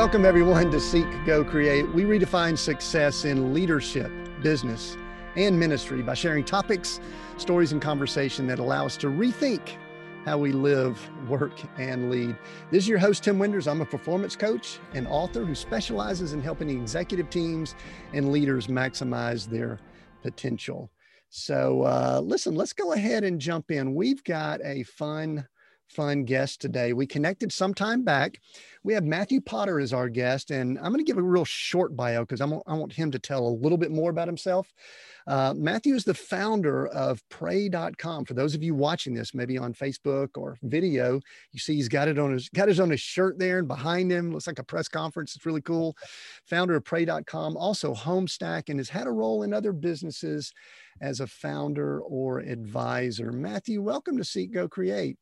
Welcome, everyone, to Seek, Go, Create. We redefine success in leadership, business, and ministry by sharing topics, stories, and conversation that allow us to rethink how we live, work, and lead. This is your host, Tim Winders. I'm a performance coach and author who specializes in helping executive teams and leaders maximize their potential. So, uh, listen, let's go ahead and jump in. We've got a fun fun guest today. We connected some time back. We have Matthew Potter as our guest, and I'm going to give a real short bio because I want him to tell a little bit more about himself. Uh, Matthew is the founder of Pray.com. For those of you watching this, maybe on Facebook or video, you see he's got it on his got his on his shirt there, and behind him looks like a press conference. It's really cool. Founder of Pray.com, also Homestack, and has had a role in other businesses as a founder or advisor. Matthew, welcome to Seek Go Create.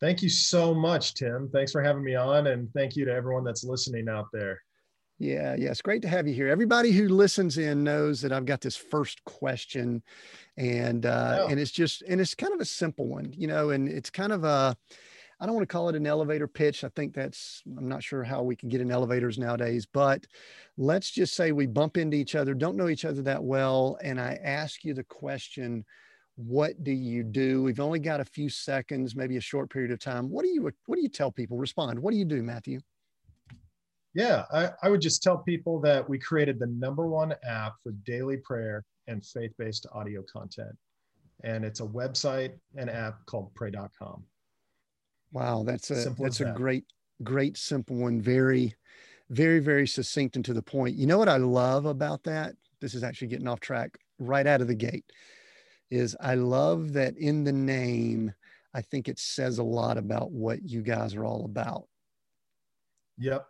Thank you so much, Tim. Thanks for having me on, and thank you to everyone that's listening out there. Yeah, yeah, it's great to have you here. Everybody who listens in knows that I've got this first question, and uh, and it's just and it's kind of a simple one, you know, and it's kind of a I don't want to call it an elevator pitch. I think that's I'm not sure how we can get in elevators nowadays, but let's just say we bump into each other, don't know each other that well, and I ask you the question what do you do? We've only got a few seconds maybe a short period of time. What do you what do you tell people? Respond. What do you do matthew? Yeah I, I would just tell people that we created the number one app for daily prayer and faith-based audio content. And it's a website and app called pray.com wow that's a simple that's a that. great great simple one very very very succinct and to the point. You know what i love about that? This is actually getting off track right out of the gate is I love that in the name, I think it says a lot about what you guys are all about. Yep,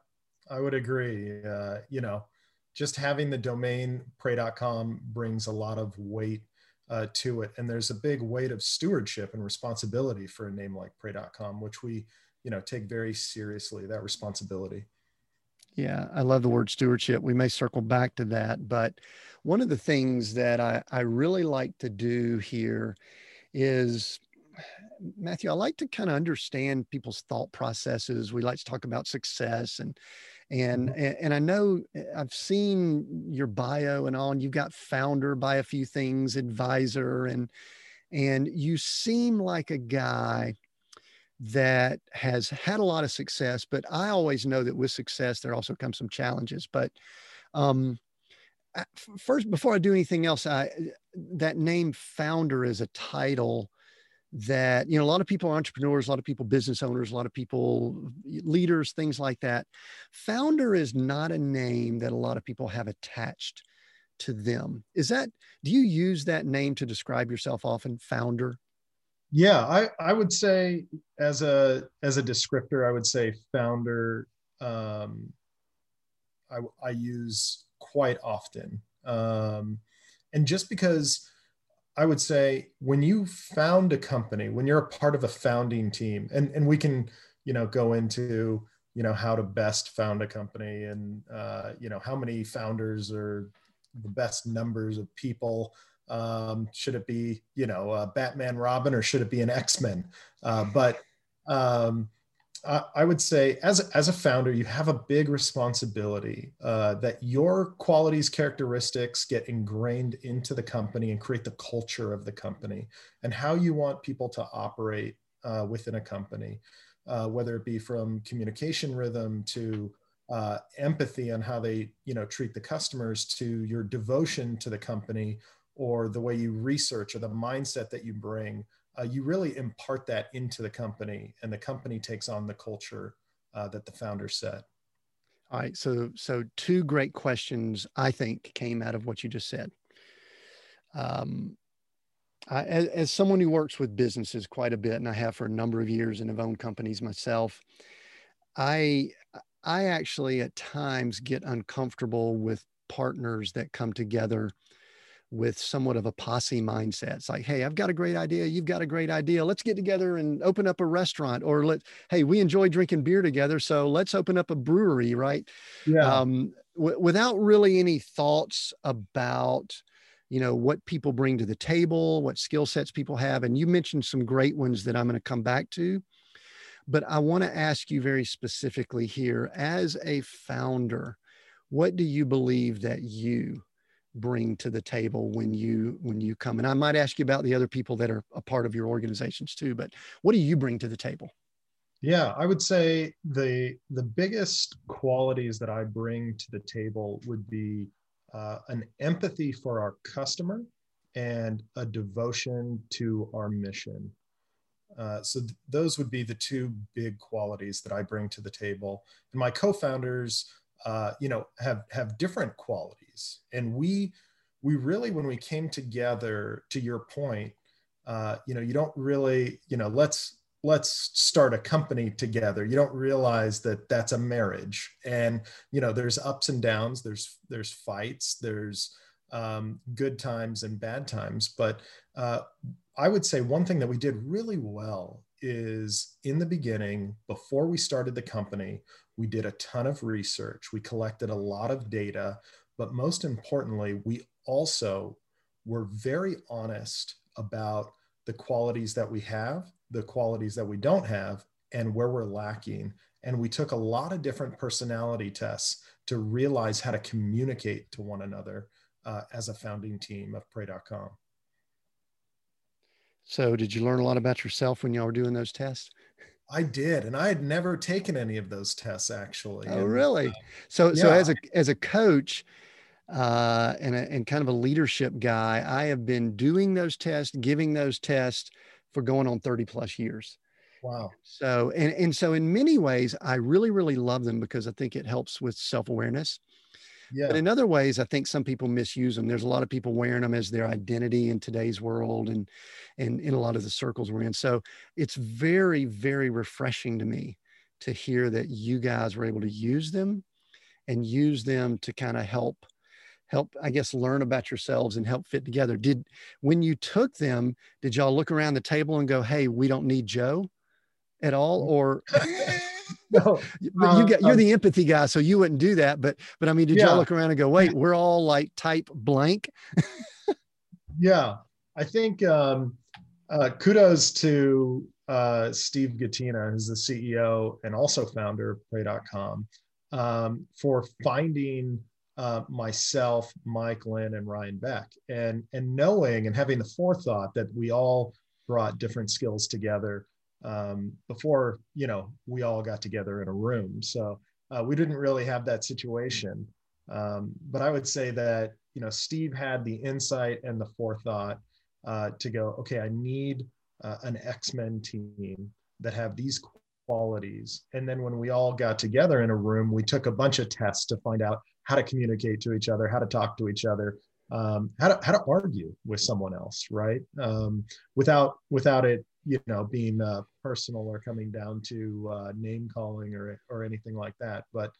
I would agree. Uh, you know, just having the domain pray.com brings a lot of weight uh, to it. And there's a big weight of stewardship and responsibility for a name like pray.com, which we, you know, take very seriously that responsibility. Yeah, I love the word stewardship. We may circle back to that, but one of the things that I, I really like to do here is Matthew, I like to kind of understand people's thought processes. We like to talk about success and and mm-hmm. and I know eh, I've seen your bio and all, and you've got founder by a few things, advisor, and and you seem like a guy that has had a lot of success, but I always know that with success, there also comes some challenges. But um, first, before I do anything else, I, that name founder is a title that, you know, a lot of people are entrepreneurs, a lot of people business owners, a lot of people leaders, things like that. Founder is not a name that a lot of people have attached to them. Is that, do you use that name to describe yourself often, founder? Yeah, I, I would say as a as a descriptor, I would say founder. Um, I, I use quite often, um, and just because I would say when you found a company, when you're a part of a founding team, and and we can you know go into you know how to best found a company and uh, you know how many founders are the best numbers of people um, should it be, you know, uh, Batman Robin or should it be an X Men? Uh, but um, I, I, would say, as, as a founder, you have a big responsibility uh, that your qualities, characteristics get ingrained into the company and create the culture of the company and how you want people to operate uh, within a company, uh, whether it be from communication rhythm to uh, empathy on how they you know treat the customers to your devotion to the company or the way you research or the mindset that you bring, uh, you really impart that into the company, and the company takes on the culture uh, that the founder set. All right. So, so two great questions I think came out of what you just said. Um, I, as, as someone who works with businesses quite a bit, and I have for a number of years and have owned companies myself, I I actually at times get uncomfortable with partners that come together with somewhat of a posse mindset. It's like, hey, I've got a great idea. You've got a great idea. Let's get together and open up a restaurant. Or let, hey, we enjoy drinking beer together, so let's open up a brewery, right? Yeah. Um, w- without really any thoughts about, you know, what people bring to the table, what skill sets people have, and you mentioned some great ones that I'm going to come back to. But I want to ask you very specifically here as a founder, what do you believe that you bring to the table when you when you come. And i might ask you about the other people that are a part of your organizations too but what do you bring to the table? Yeah i would say the the biggest qualities that i bring to the table would be uh, an empathy for our customer and a devotion to our mission. Uh, so th- those would be the two big qualities that i bring to the table. And my co-founders uh, you know have have different qualities. And we we really when we came together to your point uh, you know you don't really you know let's let's start a company together. You don't realize that that's a marriage. And you know there's ups and downs there's there's fights there's um, good times and bad times. But uh, i would say one thing that we did really well is in the beginning before we started the company we did a ton of research, we collected a lot of data, but most importantly, we also were very honest about the qualities that we have, the qualities that we don't have, and where we're lacking. And we took a lot of different personality tests to realize how to communicate to one another uh, as a founding team of Pray.com. So, did you learn a lot about yourself when y'all were doing those tests? I did, and I had never taken any of those tests actually. Oh, and, really? Uh, so, yeah. so as a as a coach uh, and a, and kind of a leadership guy, I have been doing those tests, giving those tests for going on thirty plus years. Wow. So, and and so in many ways, I really really love them because I think it helps with self awareness. Yeah. But in other ways, I think some people misuse them. There's a lot of people wearing them as their identity in today's world and, and in a lot of the circles we're in. So it's very, very refreshing to me to hear that you guys were able to use them and use them to kind of help help i guess learn about yourselves and help fit together did when you took them did y'all look around the table and go hey we don't need joe at all mm. or no, but you get you're um, the empathy guy, so you wouldn't do that. But but I mean, did yeah. y'all look around and go, wait, we're all like type blank? yeah, I think um, uh, kudos to uh, Steve Gatena, who's the CEO and also founder of Pray.com, um, for finding uh, myself, Mike Lynn, and Ryan Beck, and and knowing and having the forethought that we all brought different skills together um, before you know we all got together in a room. So uh, we didn't really have that situation. Um, but I would say that you know Steve had the insight and the forethought uh, to go. Okay, I need uh, an X Men team that have these qualities. And then when we all got together in a room, we took a bunch of tests to find out how to communicate to each other, how to talk to each other, um, how to how to argue with someone else, right? Um, without without it you know being uh, personal or coming down to uh, name calling or or anything like that. But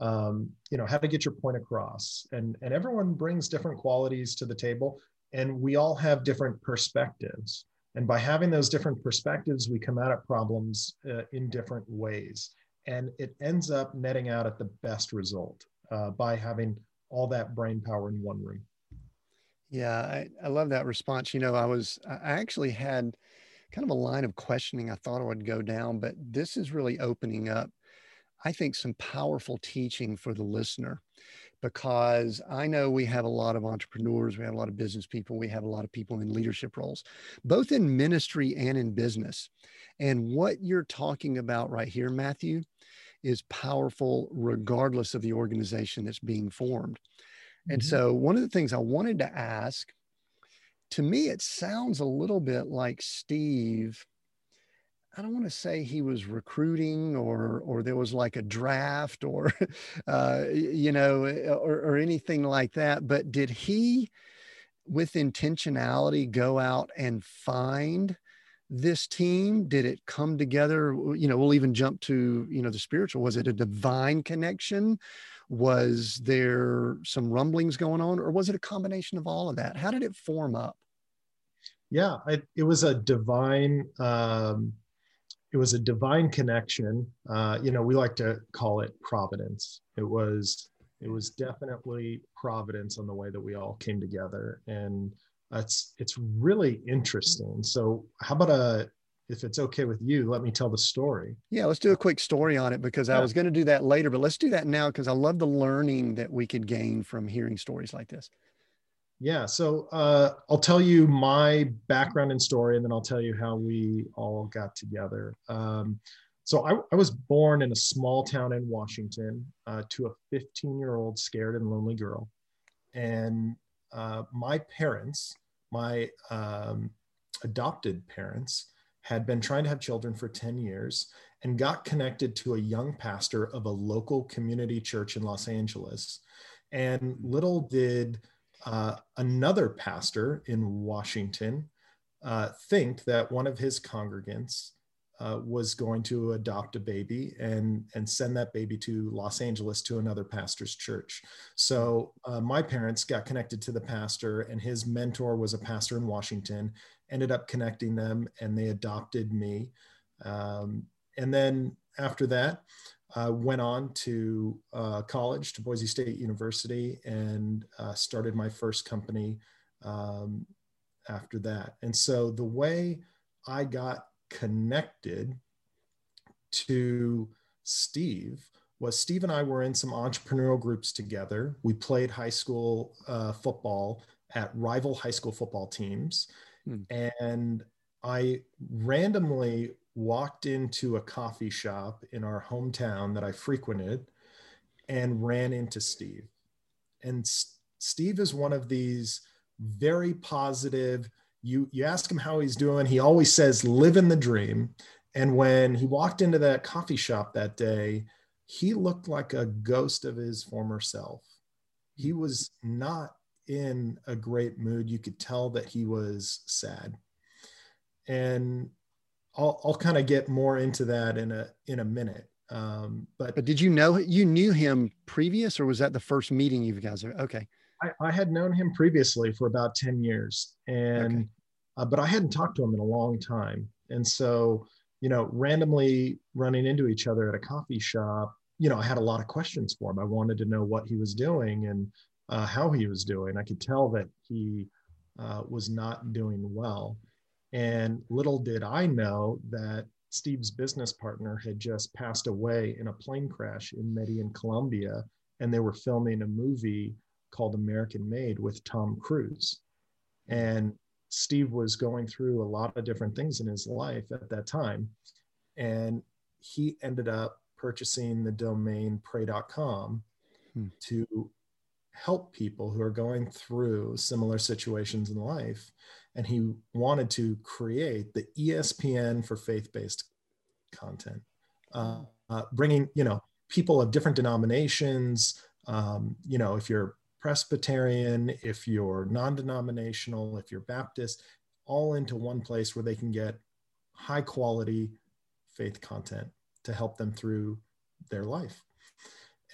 um, you know how to get your point across. And and everyone brings different qualities to the table and we all have different perspectives. And by having those different perspectives we come out at problems uh, in different ways. And it ends up netting out at the best result uh, by having all that brain power in one room. Yeah I, I love that response. You know i was i actually had kind of a line of questioning I thought I would go down, but this is really opening up, I think, some powerful teaching for the listener because I know we have a lot of entrepreneurs, we have a lot of business people, we have a lot of people in leadership roles, both in ministry and in business. And what you're talking about right here, Matthew, is powerful regardless of the organization that's being formed. And mm-hmm. so, one of the things I wanted to ask to me, it sounds a little bit like Steve. I don't want to say he was recruiting or or there was like a draft or uh, you know or, or anything like that. But did he, with intentionality, go out and find this team? Did it come together? You know, we'll even jump to you know the spiritual. Was it a divine connection? Was there some rumblings going on, or was it a combination of all of that? How did it form up? yeah it, it was a divine um, it was a divine connection uh, you know we like to call it providence it was it was definitely providence on the way that we all came together and it's it's really interesting so how about a if it's okay with you, let me tell the story. Yeah, let's do a quick story on it because yeah. I was going to do that later, but let's do that now because I love the learning that we could gain from hearing stories like this. Yeah, so uh, I'll tell you my background and story, and then I'll tell you how we all got together. Um, so I, I, was born in a small town in Washington uh, to a 15 year old scared and lonely girl. And uh, my parents, my um, adopted parents, had been trying to have children for 10 years and got connected to a young pastor of a local community church in Los Angeles. And little did uh, another pastor in Washington uh, think that one of his congregants uh, was going to adopt a baby and and send that baby to Los Angeles to another pastor's church. So uh, my parents got connected to the pastor, and his mentor was a pastor in Washington. Ended up connecting them, and they adopted me. Um, and then after that, uh, went on to uh, college to Boise State University and uh, started my first company um, after that. And so the way I got connected to Steve was Steve and I were in some entrepreneurial groups together. We played high school uh, football at rival high school football teams. Hmm. And I randomly walked into a coffee shop in our hometown that I frequented and ran into Steve. And S- Steve is one of these very positive, you you ask him how he's doing. He always says living the dream. And when he walked into that coffee shop that day he looked like a ghost of his former self. He was not in a great mood. You could tell that he was sad. And i'll, I'll kind of get more into that in a in a minute. Um, but but did you know you knew him previous or was that the first meeting you guys are okay I, I, had known him previously for about 10 years and okay. uh, but i hadn't talked to him in a long time. And so you know randomly running into each other at a coffee shop you know i had a lot of questions for him. I wanted to know what he was doing and uh, how he was doing. I could tell that he uh, was not doing well. And little did i know that steve's business partner had just passed away in a plane crash in medellin colombia and they were filming a movie called American Made with Tom Cruise. And Steve was going through a lot of different things in his life at that time. And he ended up purchasing the domain pray.com hmm. to help people who are going through similar situations in life. And he wanted to create the ESPN for faith based content, uh, uh, bringing, you know, people of different denominations. Um, you know, if you're Presbyterian, if you're non denominational, if you're Baptist, all into one place where they can get high quality faith content to help them through their life.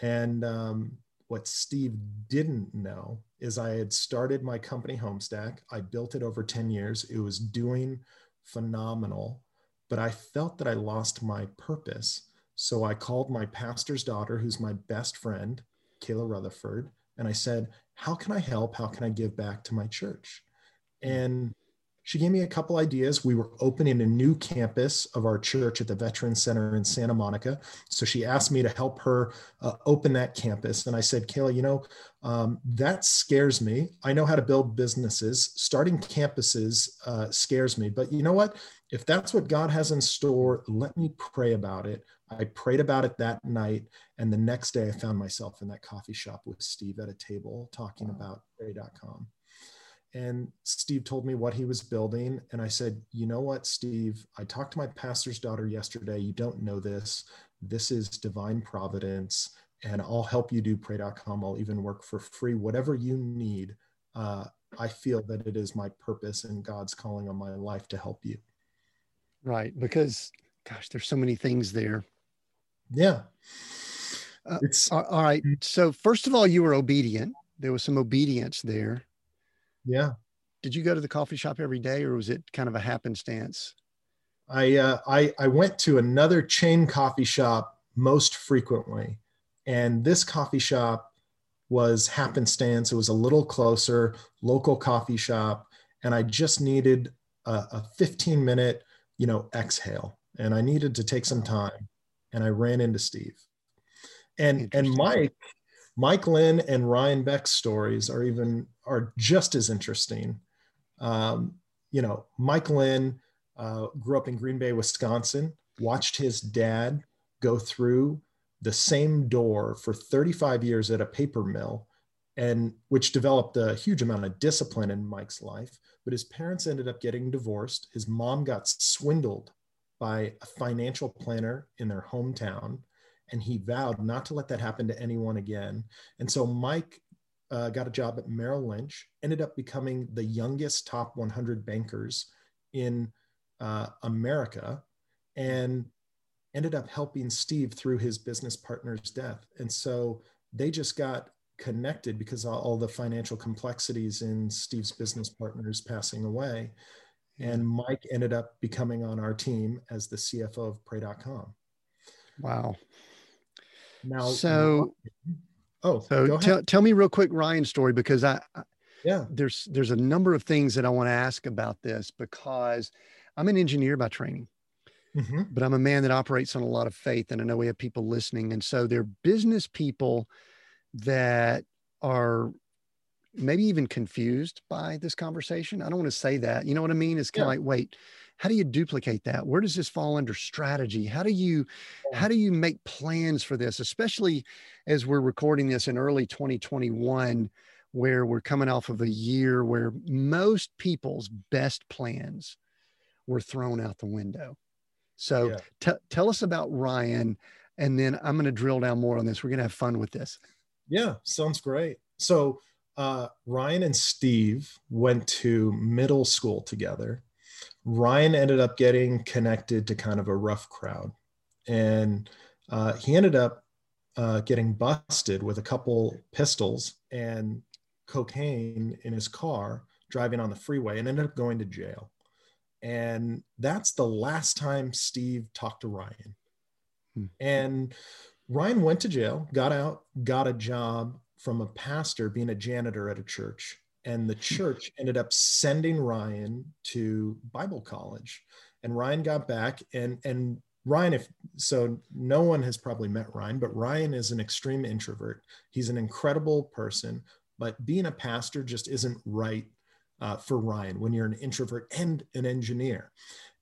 And um, what Steve didn't know is I had started my company Homestack. I built it over 10 years. It was doing phenomenal, but I felt that I lost my purpose. So I called my pastor's daughter, who's my best friend, Kayla Rutherford, and I said, How can I help? How can I give back to my church? And she gave me a couple ideas. We were opening a new campus of our church at the Veterans Center in Santa Monica. So she asked me to help her uh, open that campus. And I said, Kayla, you know, um, that scares me. I know how to build businesses. Starting campuses uh, scares me. But you know what? If that's what God has in store, let me pray about it. I prayed about it that night. And the next day, I found myself in that coffee shop with Steve at a table talking about pray.com. And Steve told me what he was building. And I said, You know what, Steve? I talked to my pastor's daughter yesterday. You don't know this. This is divine providence. And I'll help you do pray.com. I'll even work for free, whatever you need. Uh, I feel that it is my purpose and God's calling on my life to help you. Right. Because, gosh, there's so many things there yeah. Uh, it's all right. So first of all, you were obedient. There was some obedience there. Yeah. Did you go to the coffee shop every day, or was it kind of a happenstance? I uh, I I went to another chain coffee shop most frequently, and this coffee shop was happenstance. It was a little closer, local coffee shop, and I just needed a, a 15 minute you know, exhale. And I needed to take some time. And I ran into Steve. And and Mike, Mike Lynn and Ryan Beck's stories are even are just as interesting. Um, you know, Mike Lynn uh, grew up in Green Bay, Wisconsin, watched his dad go through the same door for 35 years at a paper mill and which developed a huge amount of discipline in Mike's life. But his parents ended up getting divorced. His mom got swindled by a financial planner in their hometown, and he vowed not to let that happen to anyone again. And so Mike uh, got a job at Merrill Lynch, ended up becoming the youngest top 100 bankers in uh, America, and ended up helping Steve through his business partner's death. And so they just got connected because all, all the financial complexities in Steve's business partners passing away. And Mike ended up becoming on our team as the CFO of Pray.com. Wow. Now, so, oh, so tell, tell me real quick Ryan's story because I, yeah, there's there's a number of things that I want to ask about this because I'm an engineer by training. Mm-hmm. But I'm a man that operates on a lot of faith, and I know we have people listening. And so they're business people that are maybe even confused by this conversation. I don't want to say that. You know what I mean? It's kind of yeah. like, wait, how do you duplicate that? Where does this fall under strategy? How do you yeah. how do you make plans for this, especially as we're recording this in early 2021 where we're coming off of a year where most people's best plans were thrown out the window. So yeah. t- tell us about Ryan and then I'm going to drill down more on this. We're going to have fun with this. Yeah, sounds great. So uh, Ryan and Steve went to middle school together. Ryan ended up getting connected to kind of a rough crowd, and uh, he ended up uh, getting busted with a couple pistols and cocaine in his car driving on the freeway and ended up going to jail. And that's the last time Steve talked to Ryan. Hmm. And Ryan went to jail, got out, got a job from a pastor being a janitor at a church. And the hmm. church ended up sending Ryan to Bible college. And Ryan got back and and Ryan, if so, no one has probably met Ryan, but Ryan is an extreme introvert. He's an incredible person, but being a pastor just isn't right uh, for Ryan when you're an introvert and an engineer.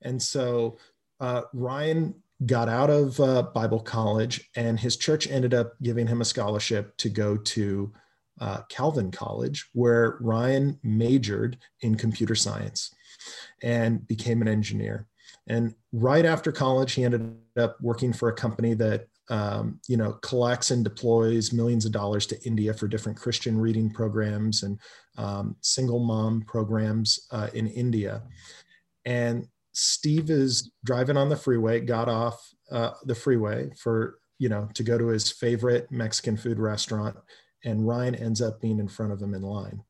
And so uh, Ryan got out of uh, Bible college, and his church ended up giving him a scholarship to go to uh, Calvin College, where Ryan majored in computer science and became an engineer. And right after college, he ended up working for a company that um, you know collects and deploys millions of dollars to India for different Christian reading programs and um, single mom programs uh, in India. And Steve is driving on the freeway, got off uh, the freeway for, you know, to go to his favorite Mexican food restaurant. And Ryan ends up being in front of him in line.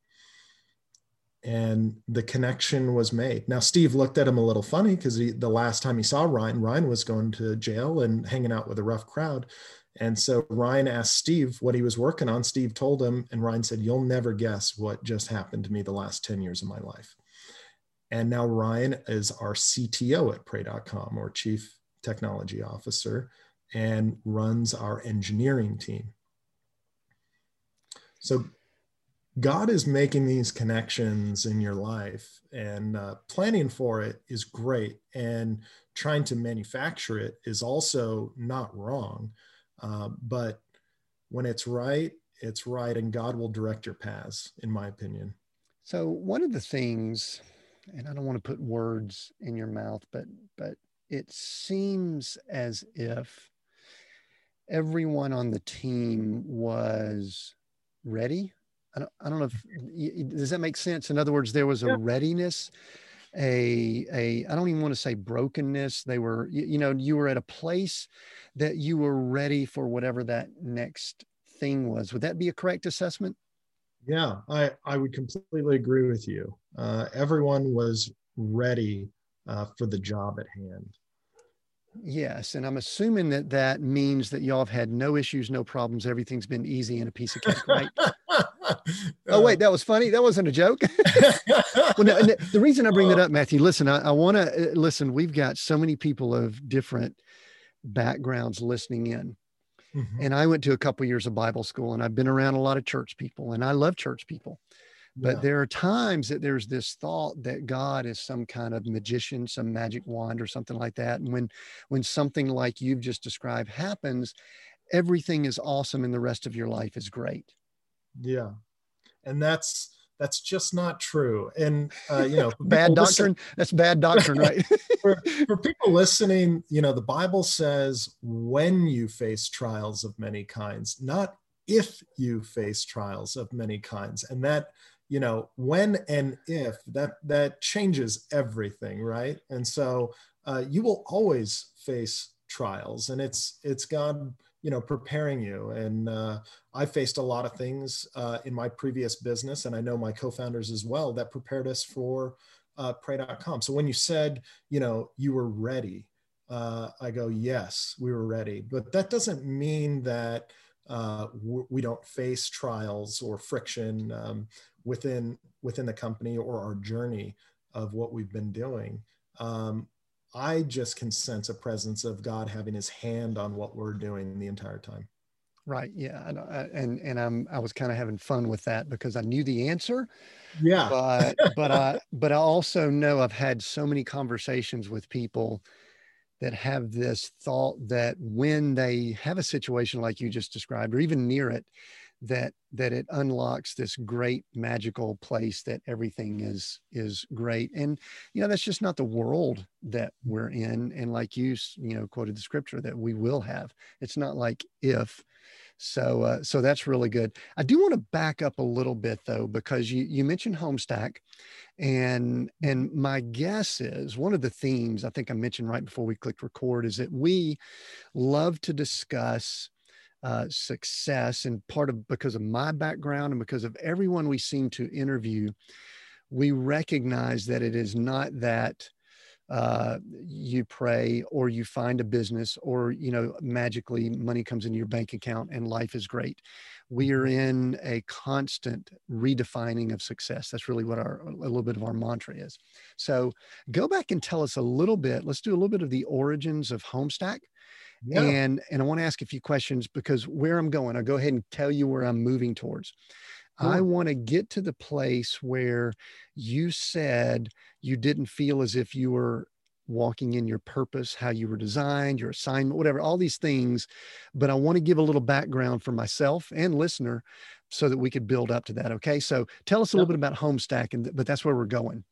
And the connection was made. Now, Steve looked at him a little funny because the last time he saw Ryan, Ryan was going to jail and hanging out with a rough crowd. And so Ryan asked Steve what he was working on. Steve told him, and Ryan said, You'll never guess what just happened to me the last 10 years of my life. And now Ryan is our CTO at Pray.com or Chief Technology Officer and runs our engineering team. So God is making these connections in your life, and uh, planning for it is great. And trying to manufacture it is also not wrong. Uh, but when it's right, it's right, and God will direct your paths, in my opinion. So, one of the things and I don't want to put words in your mouth, but but it seems as if everyone on the team was ready. I don't, I don't know if does that make sense. In other words, there was a yeah. readiness, a a I don't even want to say brokenness. They were you, you know you were at a place that you were ready for whatever that next thing was. Would that be a correct assessment? Yeah, I, I would completely agree with you. Uh, everyone was ready uh, for the job at hand. Yes, and I'm assuming that that means that y'all have had no issues, no problems. Everything's been easy and a piece of cake, right? oh wait, that was funny. That wasn't a joke. well, no, the reason I bring that up, Matthew, listen, I, I want to uh, listen. We've got so many people of different backgrounds listening in. Mm-hmm. And I went to a couple years of Bible school and I've been around a lot of church people and I love church people. But yeah. there are times that there's this thought that God is some kind of magician, some magic wand or something like that. And when when something like you've just described happens, everything is awesome and the rest of your life is great. Yeah. And that's that's just not true. And uh, you know, bad doctrine. Listen, that's bad doctrine, right? for, for people listening, you know, the Bible says when you face trials of many kinds, not if you face trials of many kinds. And that you know when and if that that changes everything right? And so uh, you will always face trials and it's it's god you know preparing you. And uh, i faced a lot of things uh, in my previous business and i know my co-founders as well that prepared us for uh, pray.com so when you said you know you were ready uh, i go yes we were ready. But that doesn't mean that uh, we don't face trials or friction um, within within the company or our journey of what we've been doing. Um, I just can sense a presence of God having His hand on what we're doing the entire time. Right. Yeah. And and, and I'm I was kind of having fun with that because I knew the answer. Yeah. But but I but I also know I've had so many conversations with people that have this thought that when they have a situation like you just described or even near it that that it unlocks this great magical place that everything is is great. And you know that's just not the world that we're in. And like you you know quoted the scripture that we will have. It's not like if. So uh, so that's really good. I do want to back up a little bit though because you you mentioned homestack and and my guess is one of the themes i think i mentioned right before we clicked record is that we love to discuss uh, success and part of because of my background and because of everyone we seem to interview we recognize that it is not that uh, you pray or you find a business or you know magically money comes into your bank account and life is great. We are mm-hmm. in a constant redefining of success. That's really what our a little bit of our mantra is. So go back and tell us a little bit let's do a little bit of the origins of homestack yeah. And and I want to ask a few questions because where I'm going, I'll go ahead and tell you where I'm moving towards. Cool. I want to get to the place where you said you didn't feel as if you were walking in your purpose, how you were designed, your assignment, whatever, all these things. But I want to give a little background for myself and listener so that we could build up to that. Okay. So tell us a little bit about Homestack, and but that's where we're going.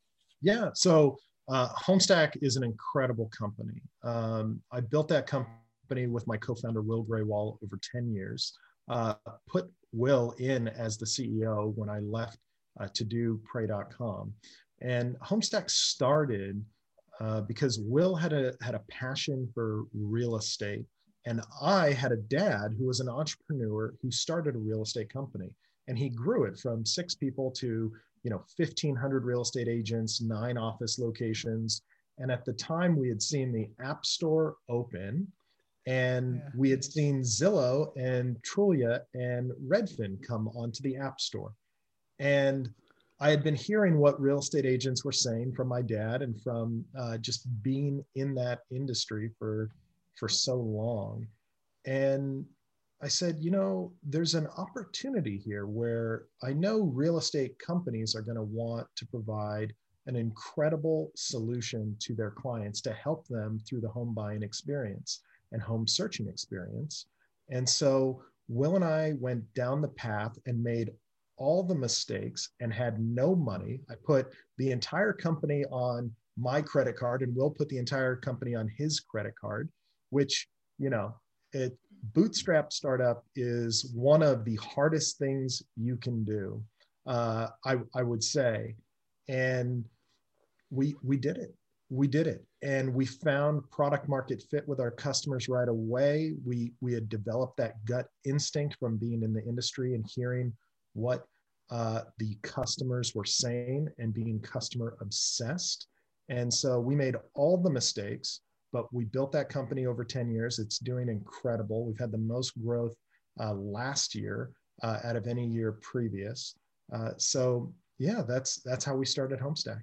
Yeah. So uh, Homestack is an incredible company. Um, I built that company company with my co-founder Will Graywall over 10 years. Uh, put Will in as the CEO when I left uh, to do Pray.com. And Homestack started uh, because Will had a had a passion for real estate, and I had a dad who was an entrepreneur who started a real estate company, and he grew it from six people to you know 1,500 real estate agents, nine office locations, and at the time we had seen the App Store open and yeah. we had seen Zillow and Trulia and Redfin come onto the App Store. And I had been hearing what real estate agents were saying from my dad and from uh, just being in that industry for for so long. And I said, you know, there's an opportunity here where I know real estate companies are going to want to provide an incredible solution to their clients to help them through the home buying experience and home searching experience. And so Will and I went down the path and made all the mistakes and had no money. I put the entire company on my credit card and Will put the entire company on his credit card, which, you know, it bootstrap startup is one of the hardest things you can do. Uh, I, I would say, and we we did it we did it. And we found product market fit with our customers right away. We we had developed that gut instinct from being in the industry and hearing what uh, the customers were saying and being customer obsessed. And so we made all the mistakes but we built that company over 10 years. It's doing incredible. We've had the most growth uh, last year uh, out of any year previous. Uh, so yeah, that's that's how we started Homestack.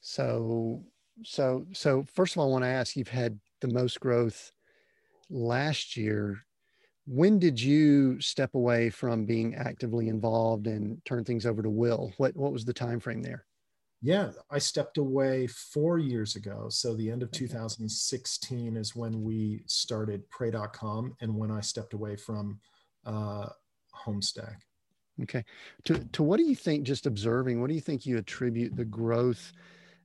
So so so first of all, I want to ask: You've had the most growth last year. When did you step away from being actively involved and turn things over to Will? What what was the time frame there? Yeah, I stepped away four years ago. So the end of 2016 is when we started Pray.com and when I stepped away from uh, Homestack. Okay. To, to what do you think, just observing, what do you think you attribute the growth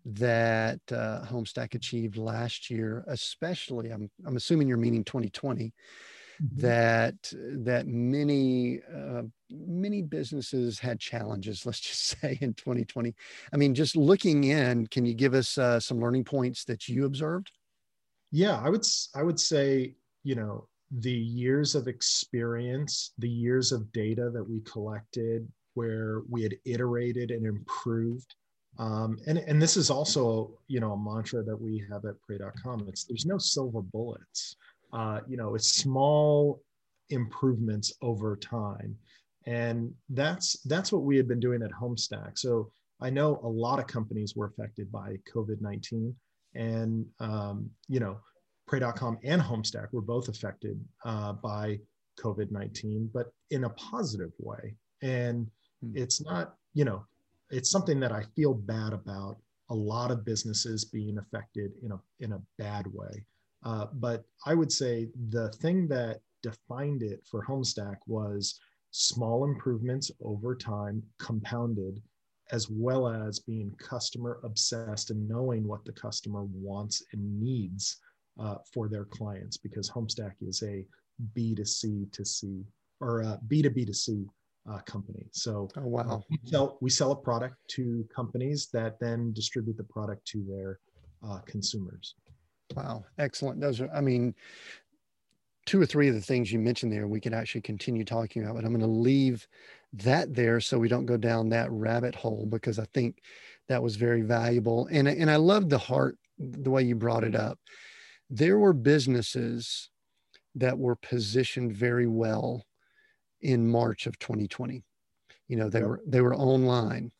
that uh, Homestack achieved last year, especially, I'm, I'm assuming you're meaning 2020, mm-hmm. that, that many, uh, many businesses had challenges, let's just say in 2020. I mean, just looking in, can you give us uh, some learning points that you observed? Yeah, I would, I would say, you know, the years of experience, the years of data that we collected, where we had iterated and improved. Um, and, and this is also, you know, a mantra that we have at pray.com. It's there's no silver bullets. Uh, you know, it's small improvements over time. And that's that's what we had been doing at Homestack. So I know a lot of companies were affected by COVID-19. And um, you know, Pray.com and Homestack were both affected uh, by COVID 19, but in a positive way. And hmm. it's not, you know, it's something that I feel bad about a lot of businesses being affected in a, in a bad way. Uh, but I would say the thing that defined it for Homestack was small improvements over time compounded as well as being customer obsessed and knowing what the customer wants and needs uh, for their clients because Homestack is a B to C to C or a B to B to C uh, company. So oh, wow. Uh, we, sell, we sell a product to companies that then distribute the product to their uh, consumers. Wow, excellent. Those are, I mean, two or three of the things you mentioned there we could actually continue talking about, but I'm going to leave that there so we don't go down that rabbit hole because I think that was very valuable. And, and I love the heart, the way you brought it up there were businesses that were positioned very well in March of 2020. You know, they yep. were they were online.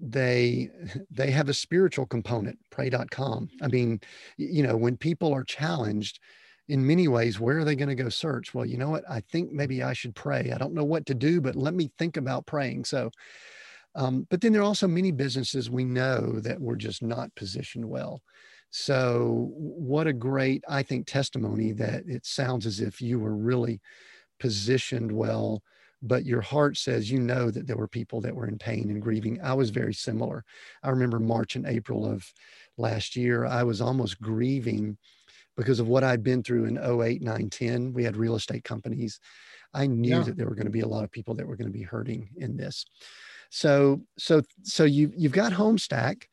They they have a spiritual component, pray.com. I mean, you know, when people are challenged in many ways, where are they going to go search? Well, you know what? I think maybe I should pray. I don't know what to do, but let me think about praying. So um, but then there are also many businesses we know that were just not positioned well. So, what a great, I think, testimony that it sounds as if you were really positioned well, but your heart says you know that there were people that were in pain and grieving. I was very similar. I remember March and April of last year, I was almost grieving because of what I'd been through in 08, 9, 10. We had real estate companies. I knew yeah. that there were going to be a lot of people that were going to be hurting in this. So, so, so you you've got Homestack.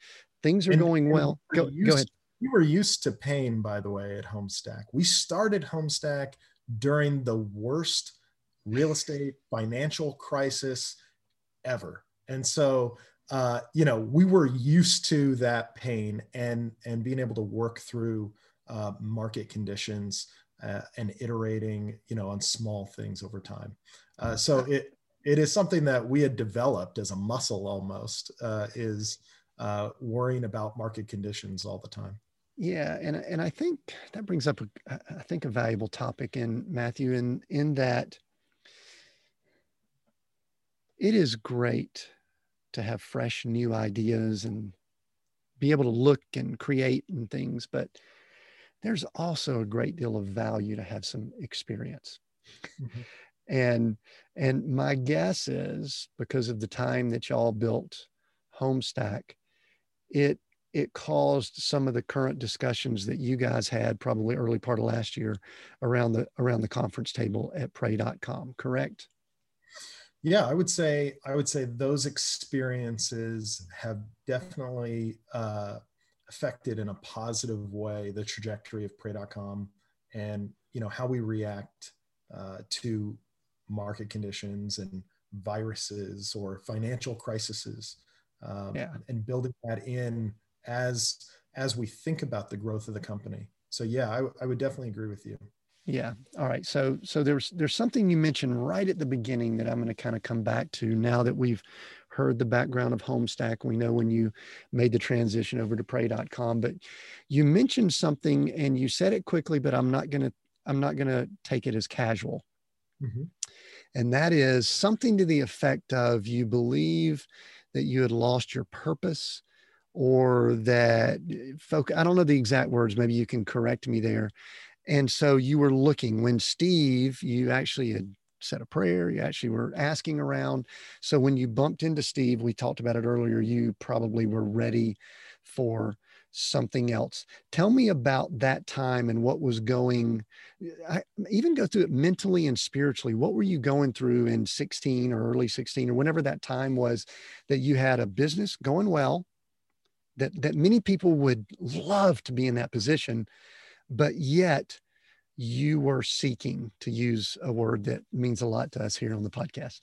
Things are and, going well. Go, go ahead we were used to pain, by the way, at Homestack. We started Homestack during the worst real estate financial crisis ever. And so, uh, you know, we were used to that pain and and being able to work through uh, market conditions uh, and iterating, you know, on small things over time. Uh, so it it is something that we had developed as a muscle almost uh, is uh, worrying about market conditions all the time. Yeah, and and I think that brings up a, I think a valuable topic in Matthew in in that it is great to have fresh new ideas and be able to look and create and things, but there's also a great deal of value to have some experience. Mm-hmm. And and my guess is because of the time that y'all built Homestack, it it caused some of the current discussions that you guys had probably early part of last year around the around the conference table at pray.com correct yeah i would say i would say those experiences have definitely uh, affected in a positive way the trajectory of pray.com and you know how we react uh, to market conditions and viruses or financial crises um, yeah. and building that in as as we think about the growth of the company. So yeah, I, I would definitely agree with you. Yeah. All right. So so there's there's something you mentioned right at the beginning that I'm going to kind of come back to now that we've heard the background of Homestack. We know when you made the transition over to pray.com, but you mentioned something and you said it quickly, but I'm not going to I'm not going to take it as casual. Mm-hmm. And that is something to the effect of you believe that you had lost your purpose or that eh, folk I don't know the exact words, maybe you can correct me there and so you were looking when Steve, you actually had said a prayer, you actually were asking around. So when you bumped into Steve, we talked about it earlier, you probably were ready for something else. Tell me about that time and what was going, I, even go through it mentally and spiritually. What were you going through in 16 or early 16 or whenever that time was that you had a business going well, that, that many people would love to be in that position, but yet you were seeking to use a word that means a lot to us here on the podcast.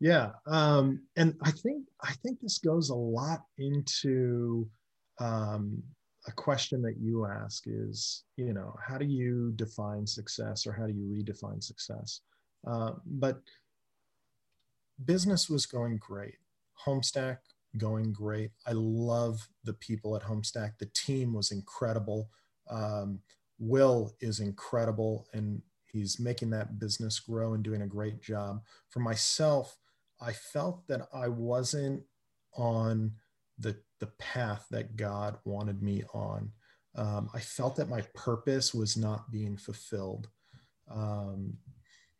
Yeah um, and i think i think this goes a lot into um, a question that you ask is you know how do you define success or how do you redefine success? Uh, but business was going great. Homestack going great i love the people at homestack the team was incredible um, Will is incredible and he's making that business grow and doing a great job. For myself, I felt that I wasn't on the, the path that God wanted me on. Um, I felt that my purpose was not being fulfilled. Um,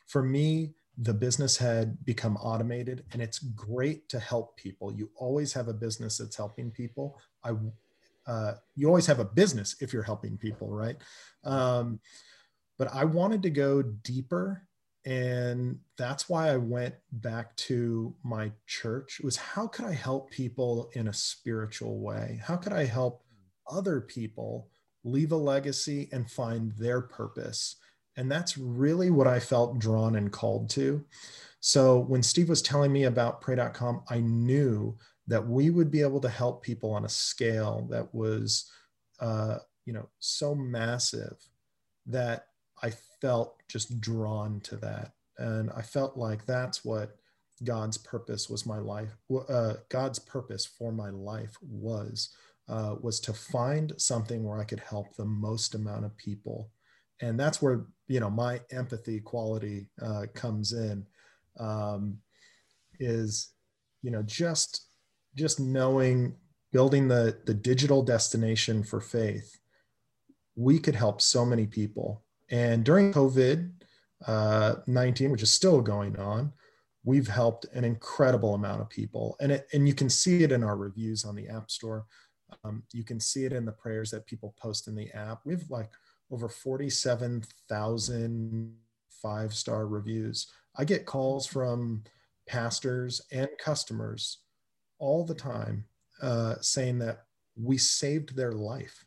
for me, the business had become automated and it's great to help people. You always have a business that's helping people. I uh, you always have a business if you're helping people, right? Um, but I wanted to go deeper. And that's why I went back to my church was how could I help people in a spiritual way? How could I help other people leave a legacy and find their purpose? And that's really what I felt drawn and called to. So when Steve was telling me about pray.com, I knew that we would be able to help people on a scale that was uh, you know so massive that i felt just drawn to that and i felt like that's what god's purpose was my life uh, god's purpose for my life was uh, was to find something where i could help the most amount of people and that's where you know my empathy quality uh, comes in um, is you know just just knowing building the the digital destination for faith we could help so many people. And during covid uh, 19 which is still going on we've helped an incredible amount of people. And it, and you can see it in our reviews on the app store. Um, you can see it in the prayers that people post in the app. We have like over 47,000 five star reviews i get calls from pastors and customers all the time uh, saying that we saved their life.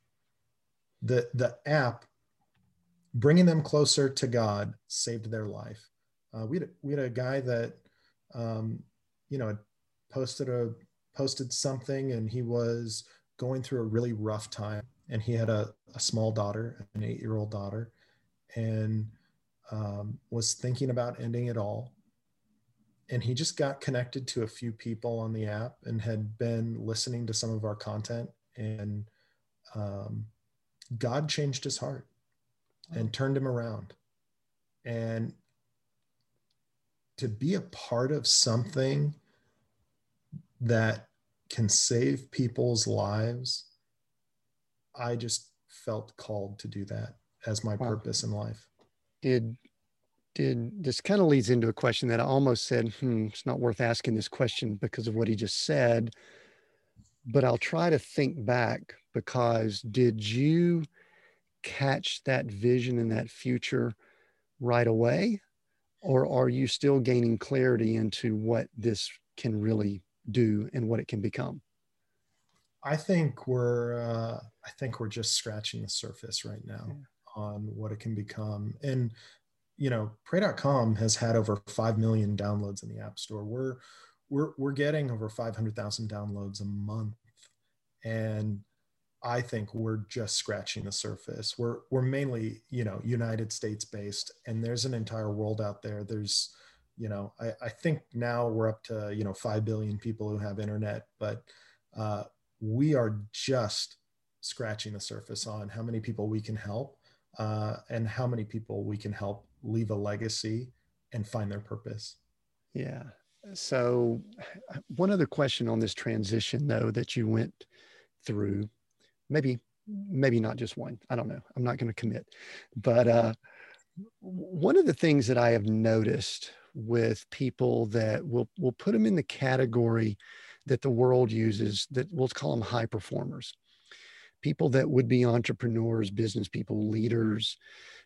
The, the app bringing them closer to God saved their life. Uh, we, had, we had a guy that, um, you know, posted a posted something and he was going through a really rough time and he had a, a small daughter, an eight year old daughter, and um, was thinking about ending it all. And he just got connected to a few people on the app and had been listening to some of our content and um, god changed his heart and turned him around. And to be a part of something that can save people's lives i just felt called to do that as my wow. purpose in life did did this kind of leads into a question that I almost said, hmm, it's not worth asking this question because of what he just said. But I'll try to think back because did you catch that vision and that future right away? Or are you still gaining clarity into what this can really do and what it can become? I think we're uh, I think we're just scratching the surface right now yeah. on what it can become. And you know, pray.com has had over 5 million downloads in the App Store. We're we're we're getting over 500,000 downloads a month. And I think we're just scratching the surface. We're we're mainly, you know, United States based, and there's an entire world out there. There's, you know, I, I think now we're up to you know five billion people who have internet, but uh, we are just scratching the surface on how many people we can help uh, and how many people we can help leave a legacy and find their purpose. Yeah. So, one other question on this transition, though, that you went through maybe maybe not just one i don't know i'm not going to commit but uh, one of the things that i have noticed with people that will will put them in the category that the world uses that we'll call them high performers. People that would be entrepreneurs business people leaders.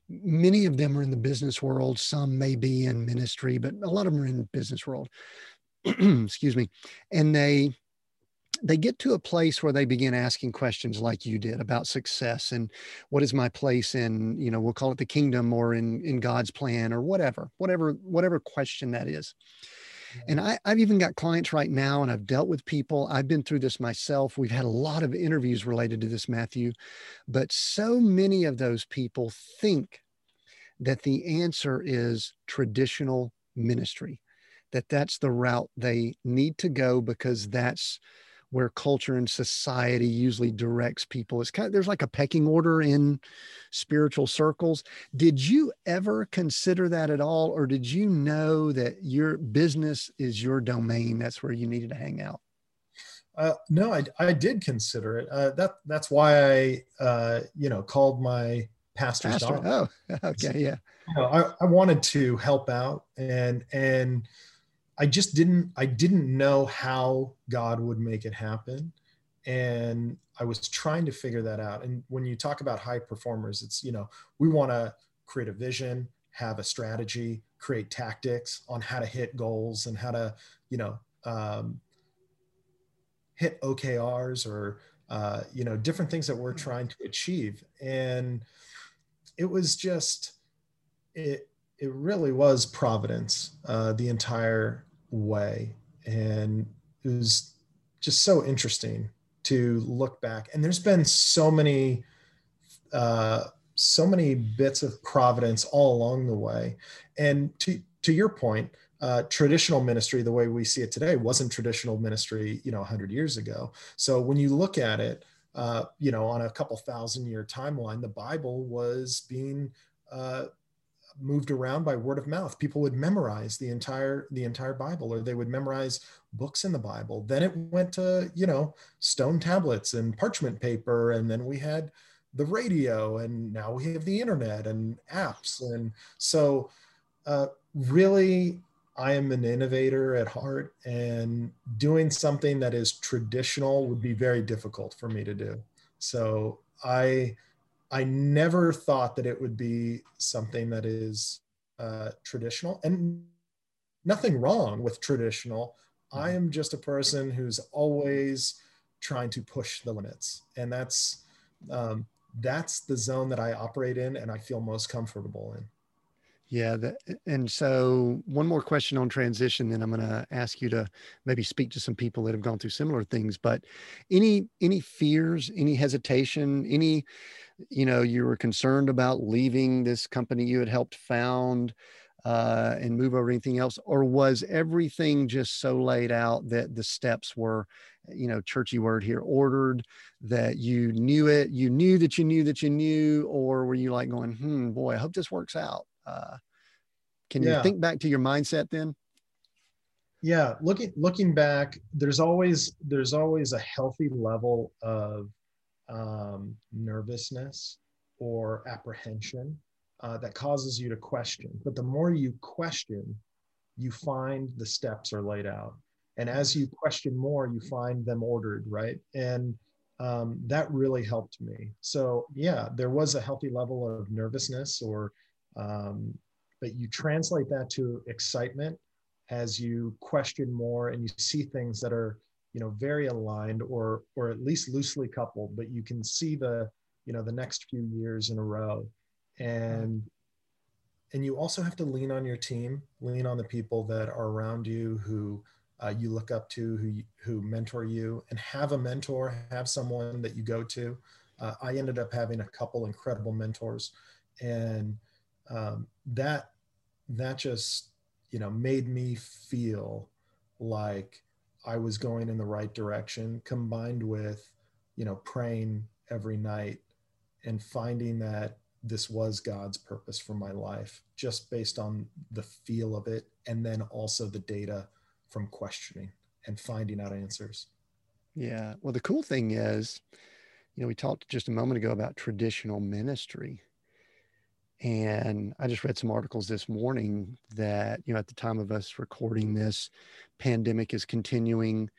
Many of them are in the business world. Some may be in ministry but a lot of them are in business world. Excuse me. And they they get to a place where they begin asking questions like you did about success and what is my place in you know we'll call it the kingdom or in in god's plan or whatever whatever whatever question that is and I, have even got clients right now and i've dealt with people. I've been through this myself. We've had a lot of interviews related to this matthew. But so many of those people think that the answer is traditional ministry that that's the route they need to go because that's where culture and society usually directs people. It's kind of there's like a pecking order in spiritual circles. Did you ever consider that at all, or did you know that your business is your domain? That's where you needed to hang out. Uh, no, I, I did consider it. Uh, that that's why I uh, you know called my pastor's Pastor. daughter. Oh, okay, yeah. You know, I, I wanted to help out and and I just didn't I didn't know how God would make it happen. And I was trying to figure that out. And when you talk about high performers it's you know we want to create a vision have a strategy create tactics on how to hit goals and how to you know um, hit OKRs or uh, you know different things that we're trying to achieve. And it was just it it really was providence uh, the entire way. And it was just so interesting to look back. And there's been so many, uh, so many bits of providence all along the way. And to, to your point, uh, traditional ministry, the way we see it today, wasn't traditional ministry, you know, 100 years ago. So when you look at it, uh, you know, on a couple thousand year timeline, the Bible was being uh, moved around by word of mouth. People would memorize the entire the entire bible or they would memorize books in the bible. Then it went to you know stone tablets and parchment paper and then we had the radio and now we have the internet and apps. And so uh, really i am an innovator at heart and doing something that is traditional would be very difficult for me to do. So i I never thought that it would be something that is uh, traditional and nothing wrong with traditional. I mm-hmm. am just a person who's always trying to push the limits. And that's, um, that's the zone that I operate in and I feel most comfortable in. Yeah. The, and so, one more question on transition, then I'm going to ask you to maybe speak to some people that have gone through similar things. But any any fears, any hesitation, any you know you were concerned about leaving this company you had helped found uh, and move over anything else? Or was everything just so laid out that the steps were you know churchy word here ordered that you knew it you knew that you knew that you knew? Or were you like going hmm boy i hope this works out. Uh, can yeah. you think back to your mindset then? Yeah looking looking back there's always there's always a healthy level of um, nervousness or apprehension uh, that causes you to question. But the more you question, you find the steps are laid out. And as you question more, you find them ordered, right? And um, that really helped me. So, yeah, there was a healthy level of nervousness, or, um, but you translate that to excitement as you question more and you see things that are you know very aligned or or at least loosely coupled but you can see the you know the next few years in a row and and you also have to lean on your team lean on the people that are around you who uh, you look up to, who who mentor you, and have a mentor, have someone that you go to. Uh, I ended up having a couple incredible mentors, and um, that that just you know made me feel like I was going in the right direction, combined with you know praying every night and finding that this was God's purpose for my life, just based on the feel of it, and then also the data from questioning and finding out answers. Yeah. Well, the cool thing is, you know, we talked just a moment ago about traditional ministry. And I just read some articles this morning that, you know, at the time of us recording this, pandemic is continuing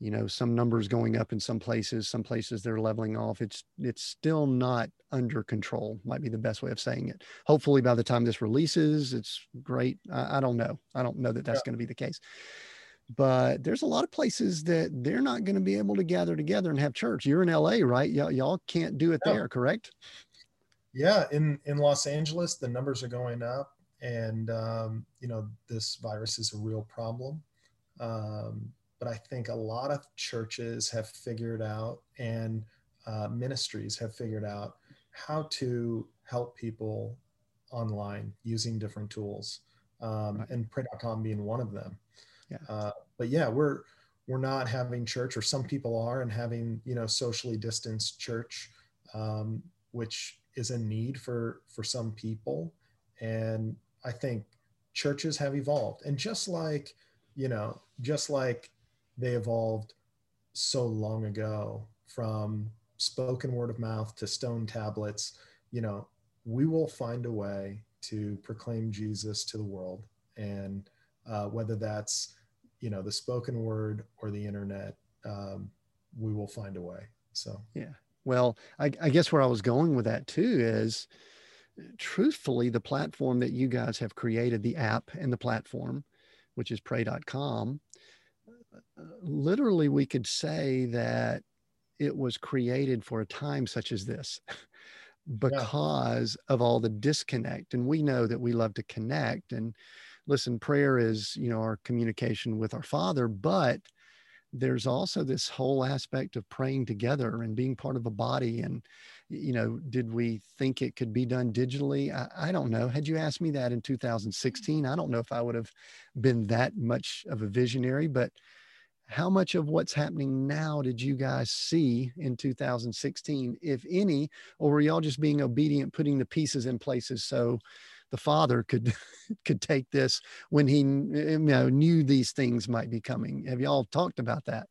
you know some numbers going up in some places some places they're leveling off. It's it's still not under control might be the best way of saying it. Hopefully by the time this releases it's great. I, I don't know. I don't know that that's yeah. going to be the case. But there's a lot of places that they're not going to be able to gather together and have church. You're in la right? Y- y'all can't do it there correct yeah in in los angeles the numbers are going up and um, you know this virus is a real problem um, but I think a lot of churches have figured out and uh, ministries have figured out how to help people online using different tools, um, right. and Pray.com being one of them. Yeah. Uh, but yeah, we're we're not having church, or some people are, and having you know socially distanced church, um, which is a need for for some people. And I think churches have evolved, and just like you know, just like they evolved so long ago from spoken word of mouth to stone tablets you know we will find a way to proclaim jesus to the world. And uh, whether that's you know the spoken word or the internet um, we will find a way. So yeah well I, I guess where i was going with that too is truthfully the platform that you guys have created the app and the platform which is pray.com uh, literally we could say that it was created for a time such as this because yeah. of all the disconnect and we know that we love to connect and listen prayer is you know our communication with our father but there's also this whole aspect of praying together and being part of a body and you know did we think it could be done digitally? I, I, don't know. Had you asked me that in 2016 i don't know if i would have been that much of a visionary but how much of what's happening now did you guys see in 2016 if any or were y'all just being obedient putting the pieces in places? So the father could could take this when he you know knew these things might be coming. Have y'all talked about that?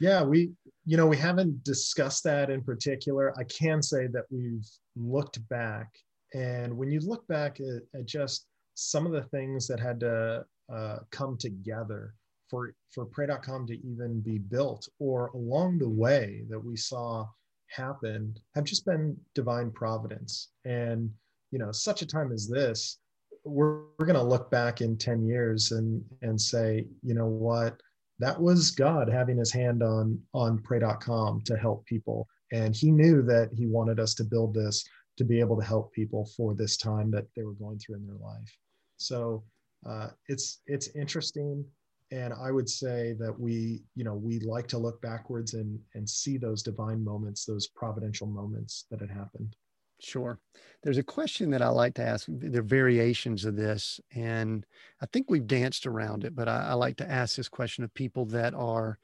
Yeah we you know we haven't discussed that in particular. I can say that we've looked back and when you look back at, at just some of the things that had to uh, come together for for pray.com to even be built or along the way that we saw happen have just been divine providence. And you know such a time as this we're, we're going to look back in 10 years and and say you know what? That was god having his hand on on pray.com to help people. And he knew that he wanted us to build this to be able to help people for this time that they were going through in their life. So uh, it's it's interesting. And i would say that we you know we like to look backwards and and see those divine moments those providential moments that had happened sure. There's a question that i like to ask there are variations of this and i think we've danced around it but I, I like to ask this question of people that are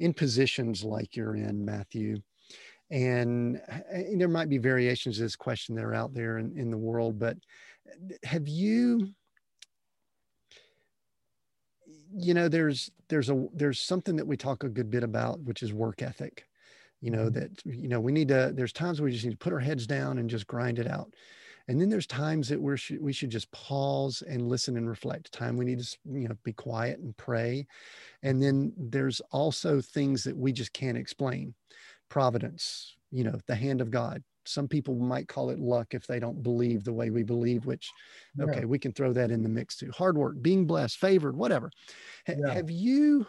in positions like you're in matthew and, and there might be variations of this question that are out there in, in the world but eh, have you you know there's there's a there's something that we talk a good bit about which is work ethic you know that you know we need to there's times we just need to put our heads down and just grind it out. And then there's times that we're we should just pause and listen and reflect. Time we need to you know be quiet and pray. And then there's also things that we just can't explain. Providence you know the hand of god. Some people might call it luck if they don't believe the way we believe which okay yeah. we can throw that in the mix too. Hard work being blessed favored whatever. H- yeah. have you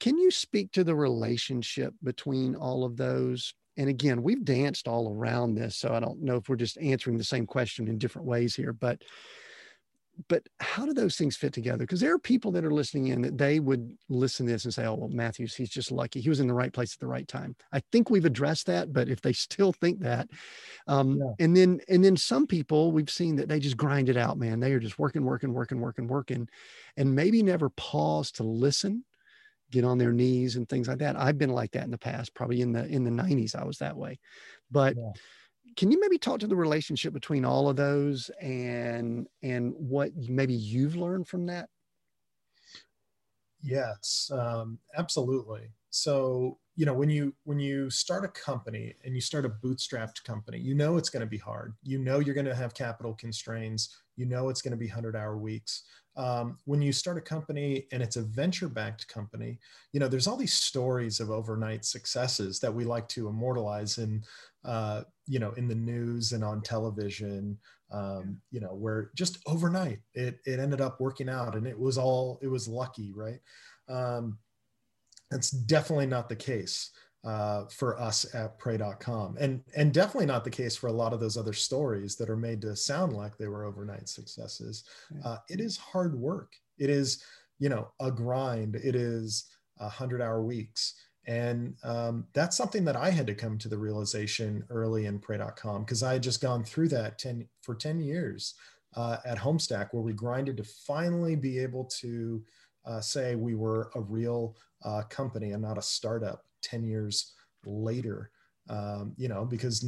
can you speak to the relationship between all of those and again we've danced all around this so i don't know if we're just answering the same question in different ways here but but how do those things fit together? Because there are people that are listening in that they would listen to this and say, "Oh, well, Matthews, he's just lucky. He was in the right place at the right time." I think we've addressed that, but if they still think that, um, yeah. and then and then some people we've seen that they just grind it out, man. They are just working, working, working, working, working, and maybe never pause to listen, get on their knees and things like that. I've been like that in the past. Probably in the in the '90s, I was that way, but. Yeah can you maybe talk to the relationship between all of those and and what maybe you've learned from that yes um, absolutely so you know when you when you start a company and you start a bootstrapped company you know it's going to be hard you know you're going to have capital constraints you know it's going to be 100 hour weeks um, when you start a company and it's a venture backed company you know there's all these stories of overnight successes that we like to immortalize in uh, you know in the news and on television um, you know where just overnight it, it ended up working out and it was all it was lucky right? Um, that's definitely not the case uh, for us at pray.com and and definitely not the case for a lot of those other stories that are made to sound like they were overnight successes. Uh, it is hard work. It is you know a grind. It is a hundred hour weeks. And um, that's something that i had to come to the realization early in pray.com because i had just gone through that 10 for 10 years uh, at homestack where we grinded to finally be able to uh, say we were a real uh, company and not a startup 10 years later. Um, you know, because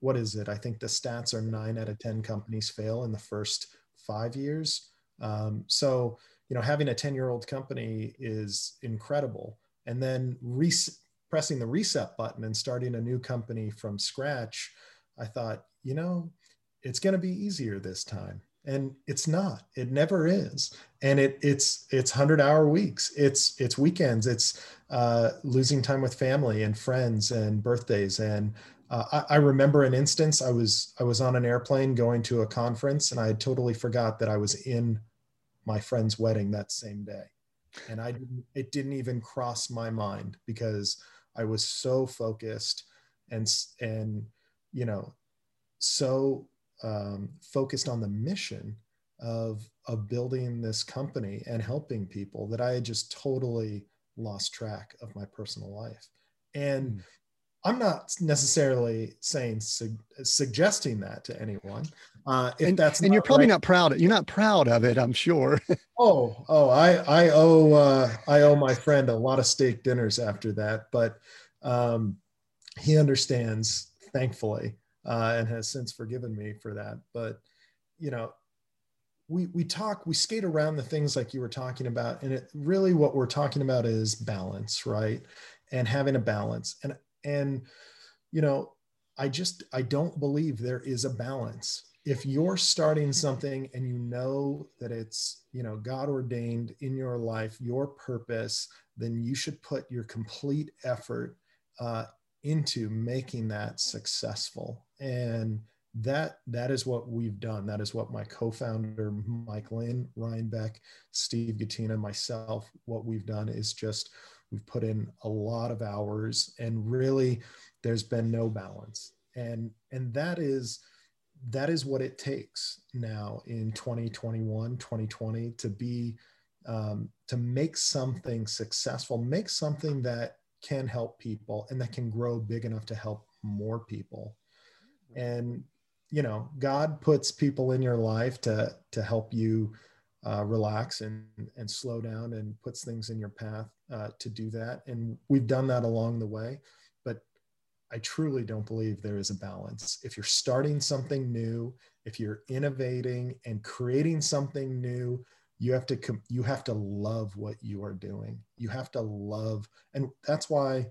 what is it? I think the stats are nine out of 10 companies fail in the first five years. Um, so, you know, having a 10 year old company is incredible. And then res- pressing the reset button and starting a new company from scratch, I thought, you know, it's going to be easier this time and it's not it never is. And it it's it's 100 hour weeks. It's it's weekends. It's uh, losing time with family and friends and birthdays. And uh, I, I, remember an instance i was i was on an airplane going to a conference and i had totally forgot that i was in my friend's wedding that same day. And i didn't it didn't even cross my mind because i was so focused and and you know so um, focused on the mission of of building this company and helping people that I had just totally lost track of my personal life. And mm. I'm not necessarily saying su- suggesting that to anyone. Uh, if and, that's and you're probably right. not proud. You're not proud of it. I'm sure. oh, oh, I I owe uh, I owe my friend a lot of steak dinners after that, but um, he understands, thankfully, uh, and has since forgiven me for that. But you know, we we talk, we skate around the things like you were talking about, and it really what we're talking about is balance, right? And having a balance, and and you know, I just I don't believe there is a balance. If you're starting something and you know that it's you know God ordained in your life, your purpose, then you should put your complete effort uh, into making that successful. And that that is what we've done. That is what my co-founder mike lynn ryan beck steve Gatena myself what we've done is just we've put in a lot of hours and really there's been no balance. And and that is that is what it takes now in 2021 2020 to be um, to make something successful make something that can help people and that can grow big enough to help more people. And you know god puts people in your life to to help you uh, relax and and slow down and puts things in your path uh, to do that. And we've done that along the way but i truly don't believe there is a balance. If you're starting something new if you're innovating and creating something new you have to you have to love what you are doing. You have to love and that's why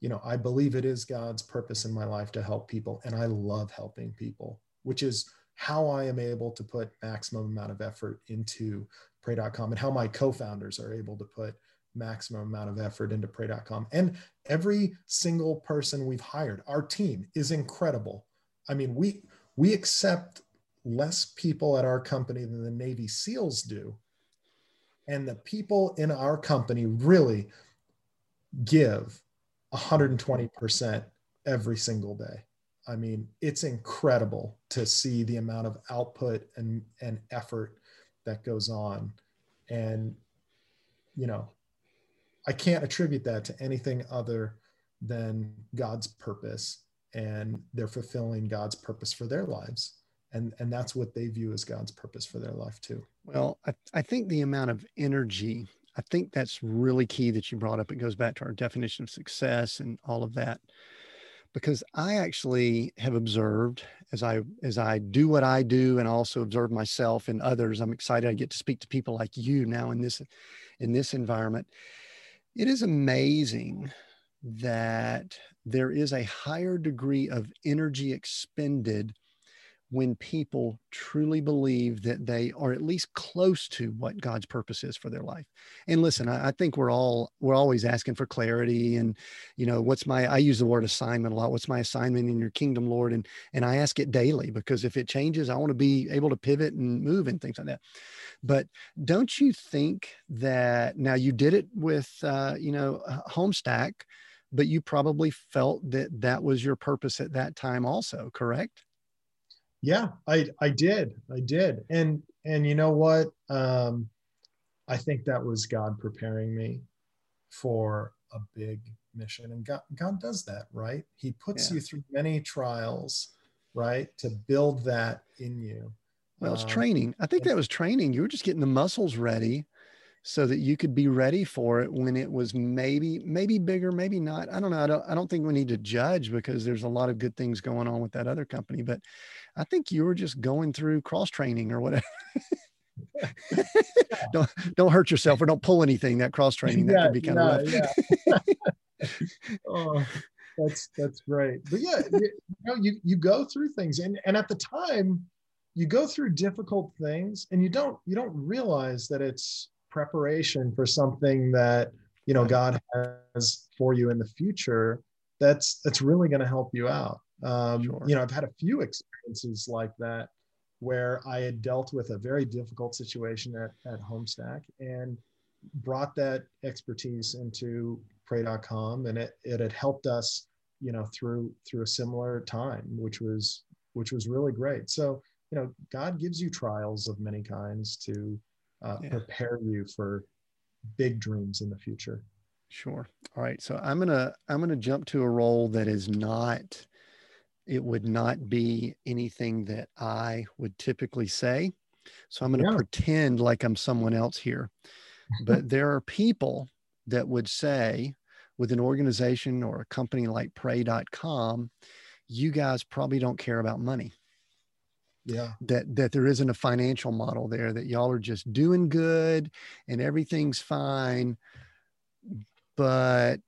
you know i believe it is god's purpose in my life to help people and i love helping people which is how i am able to put maximum amount of effort into pray.com and how my co-founders are able to put maximum amount of effort into pray.com and every single person we've hired our team is incredible. I mean we we accept less people at our company than the navy seals do and the people in our company really give 120% every single day. I mean, it's incredible to see the amount of output and, and effort that goes on and you know i can't attribute that to anything other than god's purpose and they're fulfilling god's purpose for their lives and and that's what they view as god's purpose for their life too well i, I think the amount of energy i think that's really key that you brought up it goes back to our definition of success and all of that because I actually have observed as I as I do what I do and also observe myself and others. I'm excited I get to speak to people like you now in this in this environment. It is amazing that there is a higher degree of energy expended when people truly believe that they are at least close to what God's purpose is for their life. And listen, I, I, think we're all we're always asking for clarity and you know what's my I use the word assignment a lot. What's my assignment in your kingdom, Lord? And and I ask it daily because if it changes, I want to be able to pivot and move and things like that. But don't you think that now you did it with uh, you know Homestack, but you probably felt that that was your purpose at that time also, correct? Yeah i i did i did. And and you know what? Um i think that was god preparing me for a big mission. And god god does that right? He puts yeah. you through many trials right to build that in you. Well it's um, training. I think that was training. You were just getting the muscles ready so that you could be ready for it when it was maybe maybe bigger maybe not. I don't know i don't, I don't think we need to judge because there's a lot of good things going on with that other company but i think you were just going through cross training or whatever. Don't don't hurt yourself or don't pull anything. That cross training that yeah, can be kind yeah, of rough. yeah. oh, that's that's great. But yeah you, you know you you go through things and and at the time you go through difficult things and you don't you don't realize that it's preparation for something that you know God has for you in the future, that's that's really going to help you out. Um, sure. You know, I've had a few experiences like that where I had dealt with a very difficult situation at, at Homestack and brought that expertise into pray.com and it, it had helped us, you know, through through a similar time, which was which was really great. So, you know, God gives you trials of many kinds to uh, yeah. prepare you for big dreams in the future. Sure. All right. So I'm gonna I'm gonna jump to a role that is not. It would not be anything that I would typically say. So I'm going to yeah. pretend like I'm someone else here. But there are people that would say, with an organization or a company like pray.com, you guys probably don't care about money yeah. that that there isn't a financial model there that y'all are just doing good and everything's fine but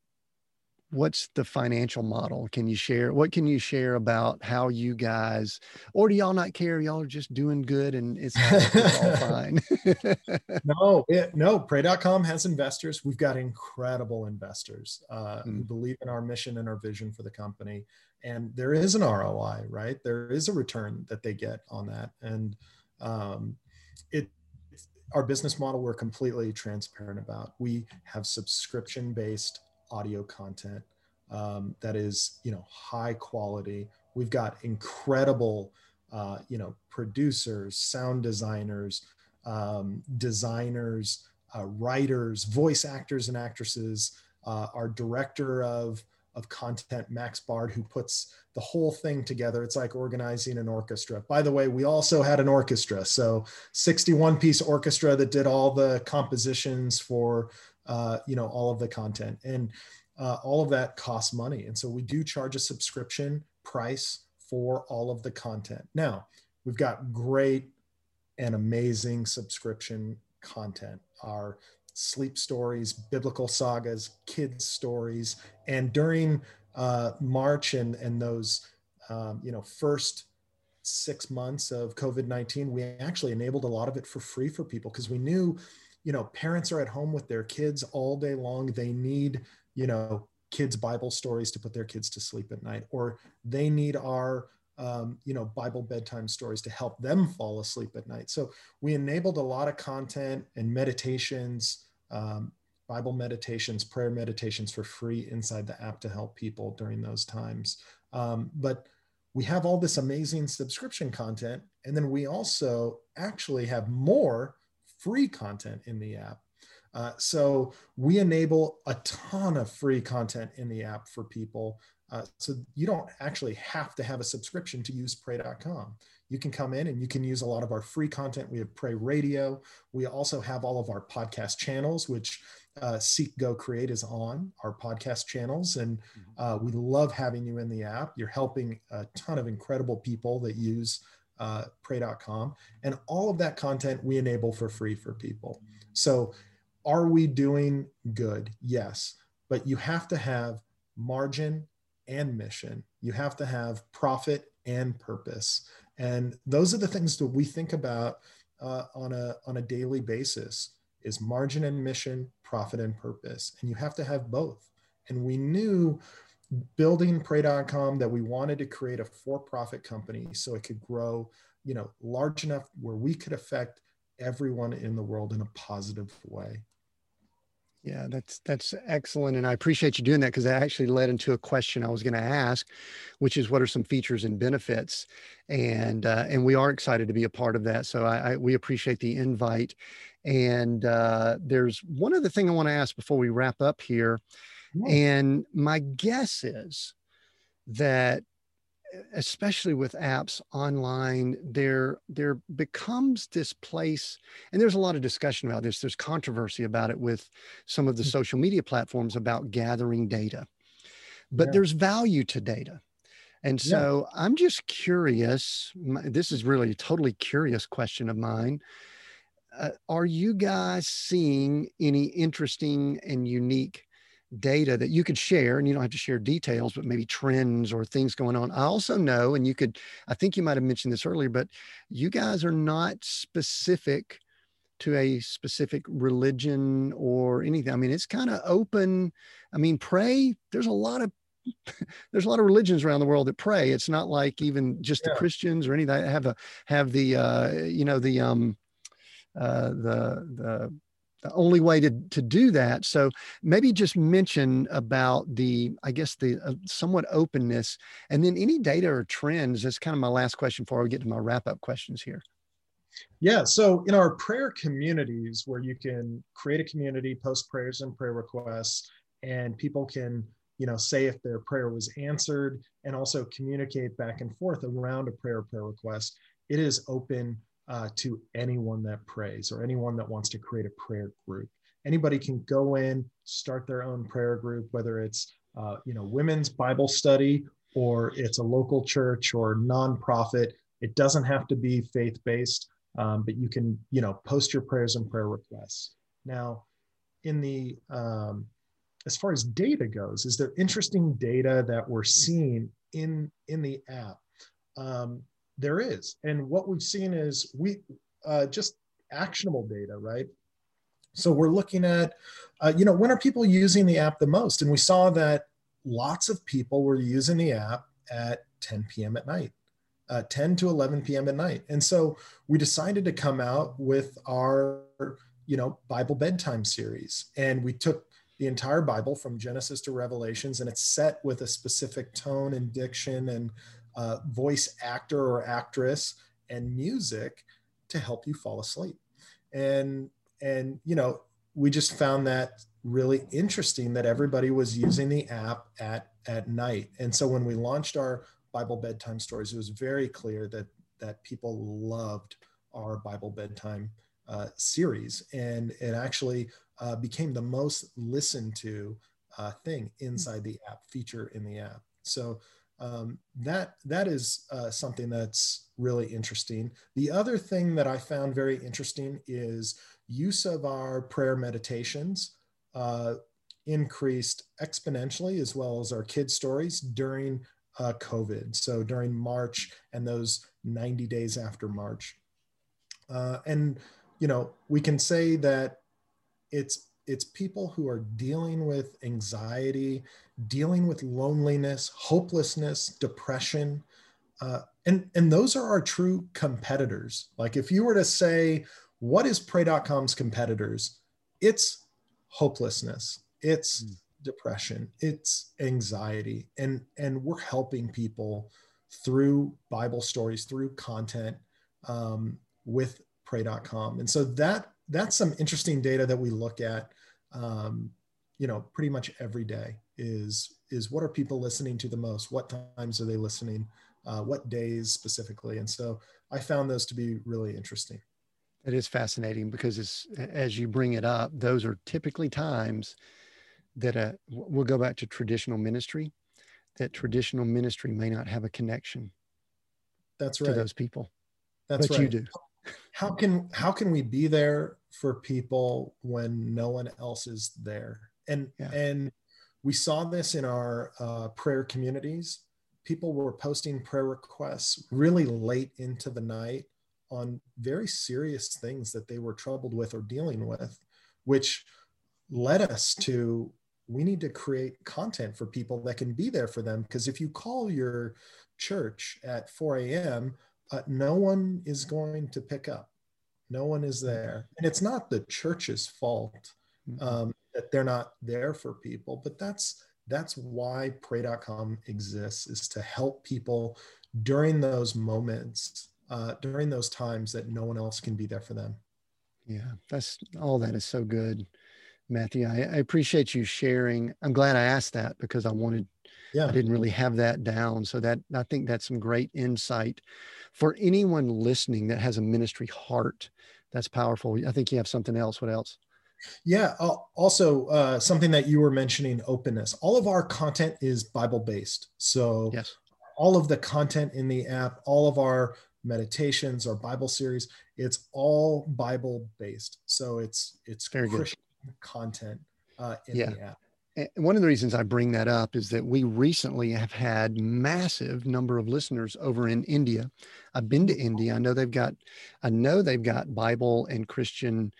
what's the financial model? Can you share what can you share about how you guys or do y'all not care? Y'all are just doing good and it's all, it's all fine. No it, no pray.com has investors. We've got incredible investors uh, mm. who believe in our mission and our vision for the company and there is an ROI, right? There is a return that they get on that, and um, it our business model we're completely transparent about. We have subscription based audio content um, that is you know high quality. We've got incredible uh, you know producers, sound designers, um, designers, uh, writers, voice actors and actresses. Uh, our director of of content, Max Bard, who puts the whole thing together. It's like organizing an orchestra. By the way, we also had an orchestra. So 61 piece orchestra that did all the compositions for, uh, you know, all of the content. And uh, all of that costs money. And so we do charge a subscription price for all of the content. Now, we've got great and amazing subscription content. Our sleep stories, biblical sagas, kids stories, and during uh, March and and those um, you know first six months of COVID nineteen, we actually enabled a lot of it for free for people because we knew, you know, parents are at home with their kids all day long. They need you know kids Bible stories to put their kids to sleep at night, or they need our um, you know bible bedtime stories to help them fall asleep at night so we enabled a lot of content and meditations um, Bible meditations, prayer meditations for free inside the app to help people during those times. Um, but we have all this amazing subscription content. And then we also actually have more free content in the app. Uh, so we enable a ton of free content in the app for people. Uh, so you don't actually have to have a subscription to use pray.com. You can come in and you can use a lot of our free content. We have Pray Radio. We also have all of our podcast channels, which uh, Seek Go Create is on our podcast channels. And mm-hmm. uh, we love having you in the app. You're helping a ton of incredible people that use uh, pray.com. And all of that content we enable for free for people. So are we doing good? Yes. But you have to have margin and mission. You have to have profit and purpose. And those are the things that we think about uh, on, a, on a daily basis is margin and mission, profit and purpose. And you have to have both. And we knew building pray.com that we wanted to create a for-profit company so it could grow, you know, large enough where we could affect everyone in the world in a positive way. Yeah, that's that's excellent, and I appreciate you doing that because that actually led into a question I was going to ask, which is what are some features and benefits, and uh, and we are excited to be a part of that. So I, I we appreciate the invite, and uh, there's one other thing I want to ask before we wrap up here, yeah. and my guess is that especially with apps online there there becomes this place and there's a lot of discussion about this there's controversy about it with some of the mm. social media platforms about gathering data but yeah. there's value to data and so yeah. i'm just curious this is really a totally curious question of mine uh, are you guys seeing any interesting and unique data that you could share and you don't have to share details but maybe trends or things going on. I also know and you could i think you might have mentioned this earlier but you guys are not specific to a specific religion or anything. I mean it's kind of open. I mean pray there's a lot of there's a lot of religions around the world that pray. It's not like even just yeah. the christians or any that. Have a have the uh you know the um uh the the the only way to, to do that. So maybe just mention about the, I guess, the uh, somewhat openness and then any data or trends. That's kind of my last question before we get to my wrap up questions here. Yeah. So in our prayer communities, where you can create a community, post prayers and prayer requests, and people can, you know, say if their prayer was answered and also communicate back and forth around a prayer prayer request. It is open uh, to anyone that prays or anyone that wants to create a prayer group. Anybody can go in, start their own prayer group, whether it's uh, you know women's Bible study or it's a local church or nonprofit. It doesn't have to be faith based, um, but you can you know post your prayers and prayer requests. Now, in the um, as far as data goes, is there interesting data that we're seeing in in the app? Um, there is. And what we've seen is we uh, just actionable data, right? So we're looking at, uh, you know, when are people using the app the most? And we saw that lots of people were using the app at 10 p.m. at night, uh, 10 to 11 p.m. at night. And so we decided to come out with our, you know, Bible bedtime series. And we took the entire Bible from Genesis to Revelations, and it's set with a specific tone and diction and uh, voice actor or actress and music to help you fall asleep. And and you know we just found that really interesting that everybody was using the app at at night. And so when we launched our bible bedtime stories it was very clear that that people loved our bible bedtime uh, series. And it actually uh, became the most listened to uh, thing inside the app feature in the app. So um, that that is uh, something that's really interesting. The other thing that I found very interesting is use of our prayer meditations uh, increased exponentially, as well as our kids' stories during uh, COVID. So during March and those 90 days after March, uh, and you know we can say that it's it's people who are dealing with anxiety dealing with loneliness, hopelessness, depression. Uh, and, and those are our true competitors. Like if you were to say, what is Pray.com's competitors? It's hopelessness, it's mm. depression, it's anxiety. And, and we're helping people through Bible stories, through content um, with Pray.com. And so that that's some interesting data that we look at um, you know pretty much every day is is what are people listening to the most? What times are they listening? Uh, what days specifically? And so i found those to be really interesting. It is fascinating because as, as you bring it up those are typically times that uh, we'll go back to traditional ministry that traditional ministry may not have a connection that's right. to those people. That's but right. you do. How can how can we be there for people when no one else is there. And yeah. and we saw this in our uh, prayer communities. People were posting prayer requests really late into the night on very serious things that they were troubled with or dealing with which led us to we need to create content for people that can be there for them. Because if you call your church at 4 a.m uh, no one is going to pick up no one is there. And it's not the church's fault um, that they're not there for people but that's that's why pray.com exists is to help people during those moments uh, during those times that no one else can be there for them. Yeah that's all that is so good matthew. I, I appreciate you sharing. I'm glad i asked that because i wanted yeah. i didn't really have that down so that i think that's some great insight for anyone listening that has a ministry heart that's powerful i think you have something else what else yeah. Also, uh, something that you were mentioning openness. All of our content is Bible based. So, yes. all of the content in the app, all of our meditations, our Bible series, it's all Bible based. So, it's it's Very Christian good. content uh, in yeah. the app. And one of the reasons I bring that up is that we recently have had massive number of listeners over in India. I've been to India. I know they've got, I know they've got Bible and Christian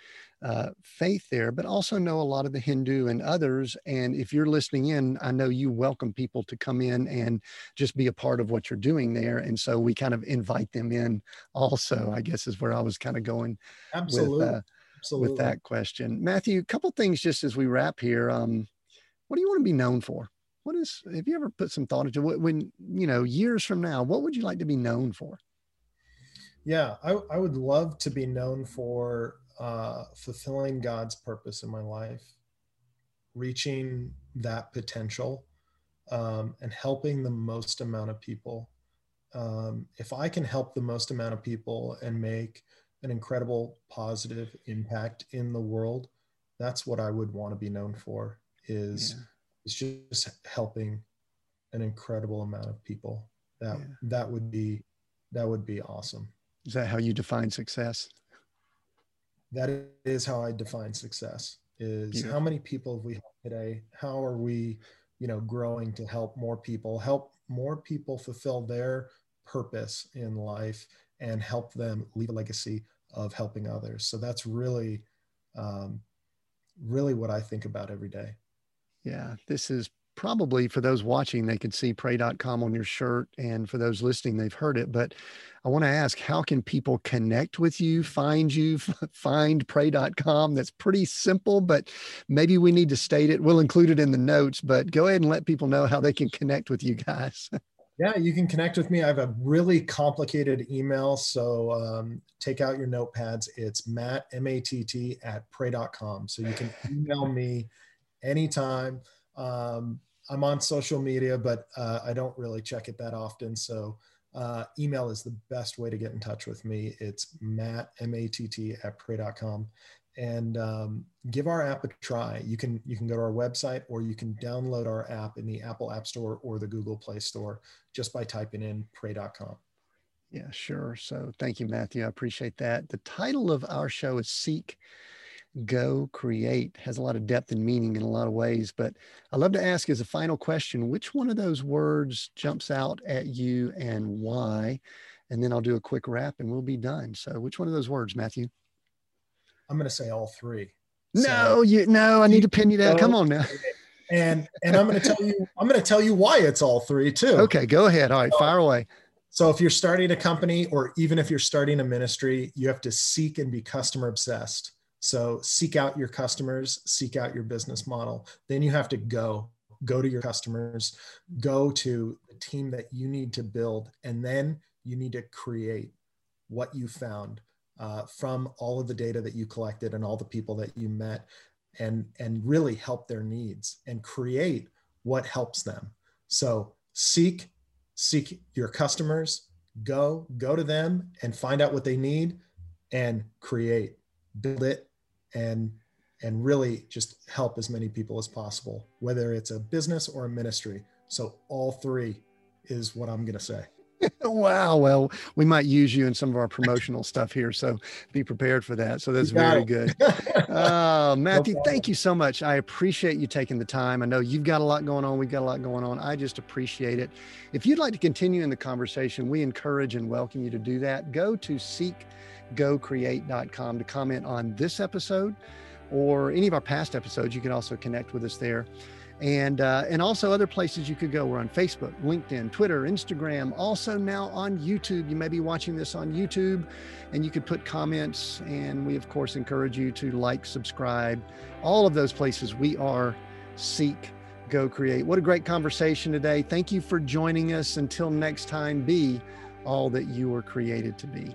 uh, faith there, but also know a lot of the Hindu and others. And if you're listening in, I know you welcome people to come in and just be a part of what you're doing there. And so we kind of invite them in also, I guess is where I was kind of going Absolutely. with, uh, Absolutely. with that question. Matthew, a couple things just as we wrap here. Um, what do you want to be known for? What is, have you ever put some thought into what, when, you know, years from now, what would you like to be known for? Yeah, I, I would love to be known for uh, fulfilling God's purpose in my life, reaching that potential, um, and helping the most amount of people. Um, if I can help the most amount of people and make an incredible positive impact in the world, that's what I would want to be known for. Is yeah. is just helping an incredible amount of people. That yeah. that would be that would be awesome. Is that how you define success? that is how I define success is Beautiful. how many people have we helped today? How are we, you know, growing to help more people, help more people fulfill their purpose in life and help them leave a legacy of helping others. So that's really, um, really what I think about every day. Yeah, this is probably for those watching, they can see pray.com on your shirt. And for those listening, they've heard it. But I want to ask, how can people connect with you, find you, find pray.com? That's pretty simple, but maybe we need to state it. We'll include it in the notes, but go ahead and let people know how they can connect with you guys. Yeah, you can connect with me. I have a really complicated email. So um, take out your notepads. It's matt, M A T T, at pray.com. So you can email me anytime. Um, I'm on social media, but uh, I don't really check it that often. So uh, email is the best way to get in touch with me. It's matt, M-A-T-T at pray.com and um, give our app a try. You can, you can go to our website or you can download our app in the Apple App Store or the Google Play Store just by typing in pray.com. Yeah, sure. So thank you, Matthew. I appreciate that. The title of our show is Seek go create has a lot of depth and meaning in a lot of ways but i love to ask as a final question which one of those words jumps out at you and why? And then i'll do a quick wrap and we'll be done. So which one of those words matthew? I'm going to say all three. No so, you no i need to pin you down. Come on now. and and i'm going to tell you i'm going to tell you why it's all three too. Okay go ahead. All right so, fire away. so if you're starting a company or even if you're starting a ministry you have to seek and be customer obsessed so seek out your customers, seek out your business model. Then you have to go, go to your customers, go to the team that you need to build, and then you need to create what you found. uh, from all of the data that you collected and all the people that you met and and really help their needs and create what helps them so seek seek your customers go go to them and find out what they need and create build it and and really just help as many people as possible whether it's a business or a ministry so all three is what i'm going to say wow. Well, we might use you in some of our promotional stuff here. So be prepared for that. So that's very it. good. Uh, Matthew, no thank you so much. I appreciate you taking the time. I know you've got a lot going on. We've got a lot going on. I just appreciate it. If you'd like to continue in the conversation, we encourage and welcome you to do that. Go to seekgocreate.com to comment on this episode or any of our past episodes. You can also connect with us there and uh, and also other places you could go. We're on Facebook, LinkedIn, Twitter, Instagram. Also now on YouTube. You may be watching this on YouTube, and you could put comments. And we of course encourage you to like, subscribe, all of those places. We are Seek, Go Create. What a great conversation today. Thank you for joining us. Until next time, be all that you were created to be.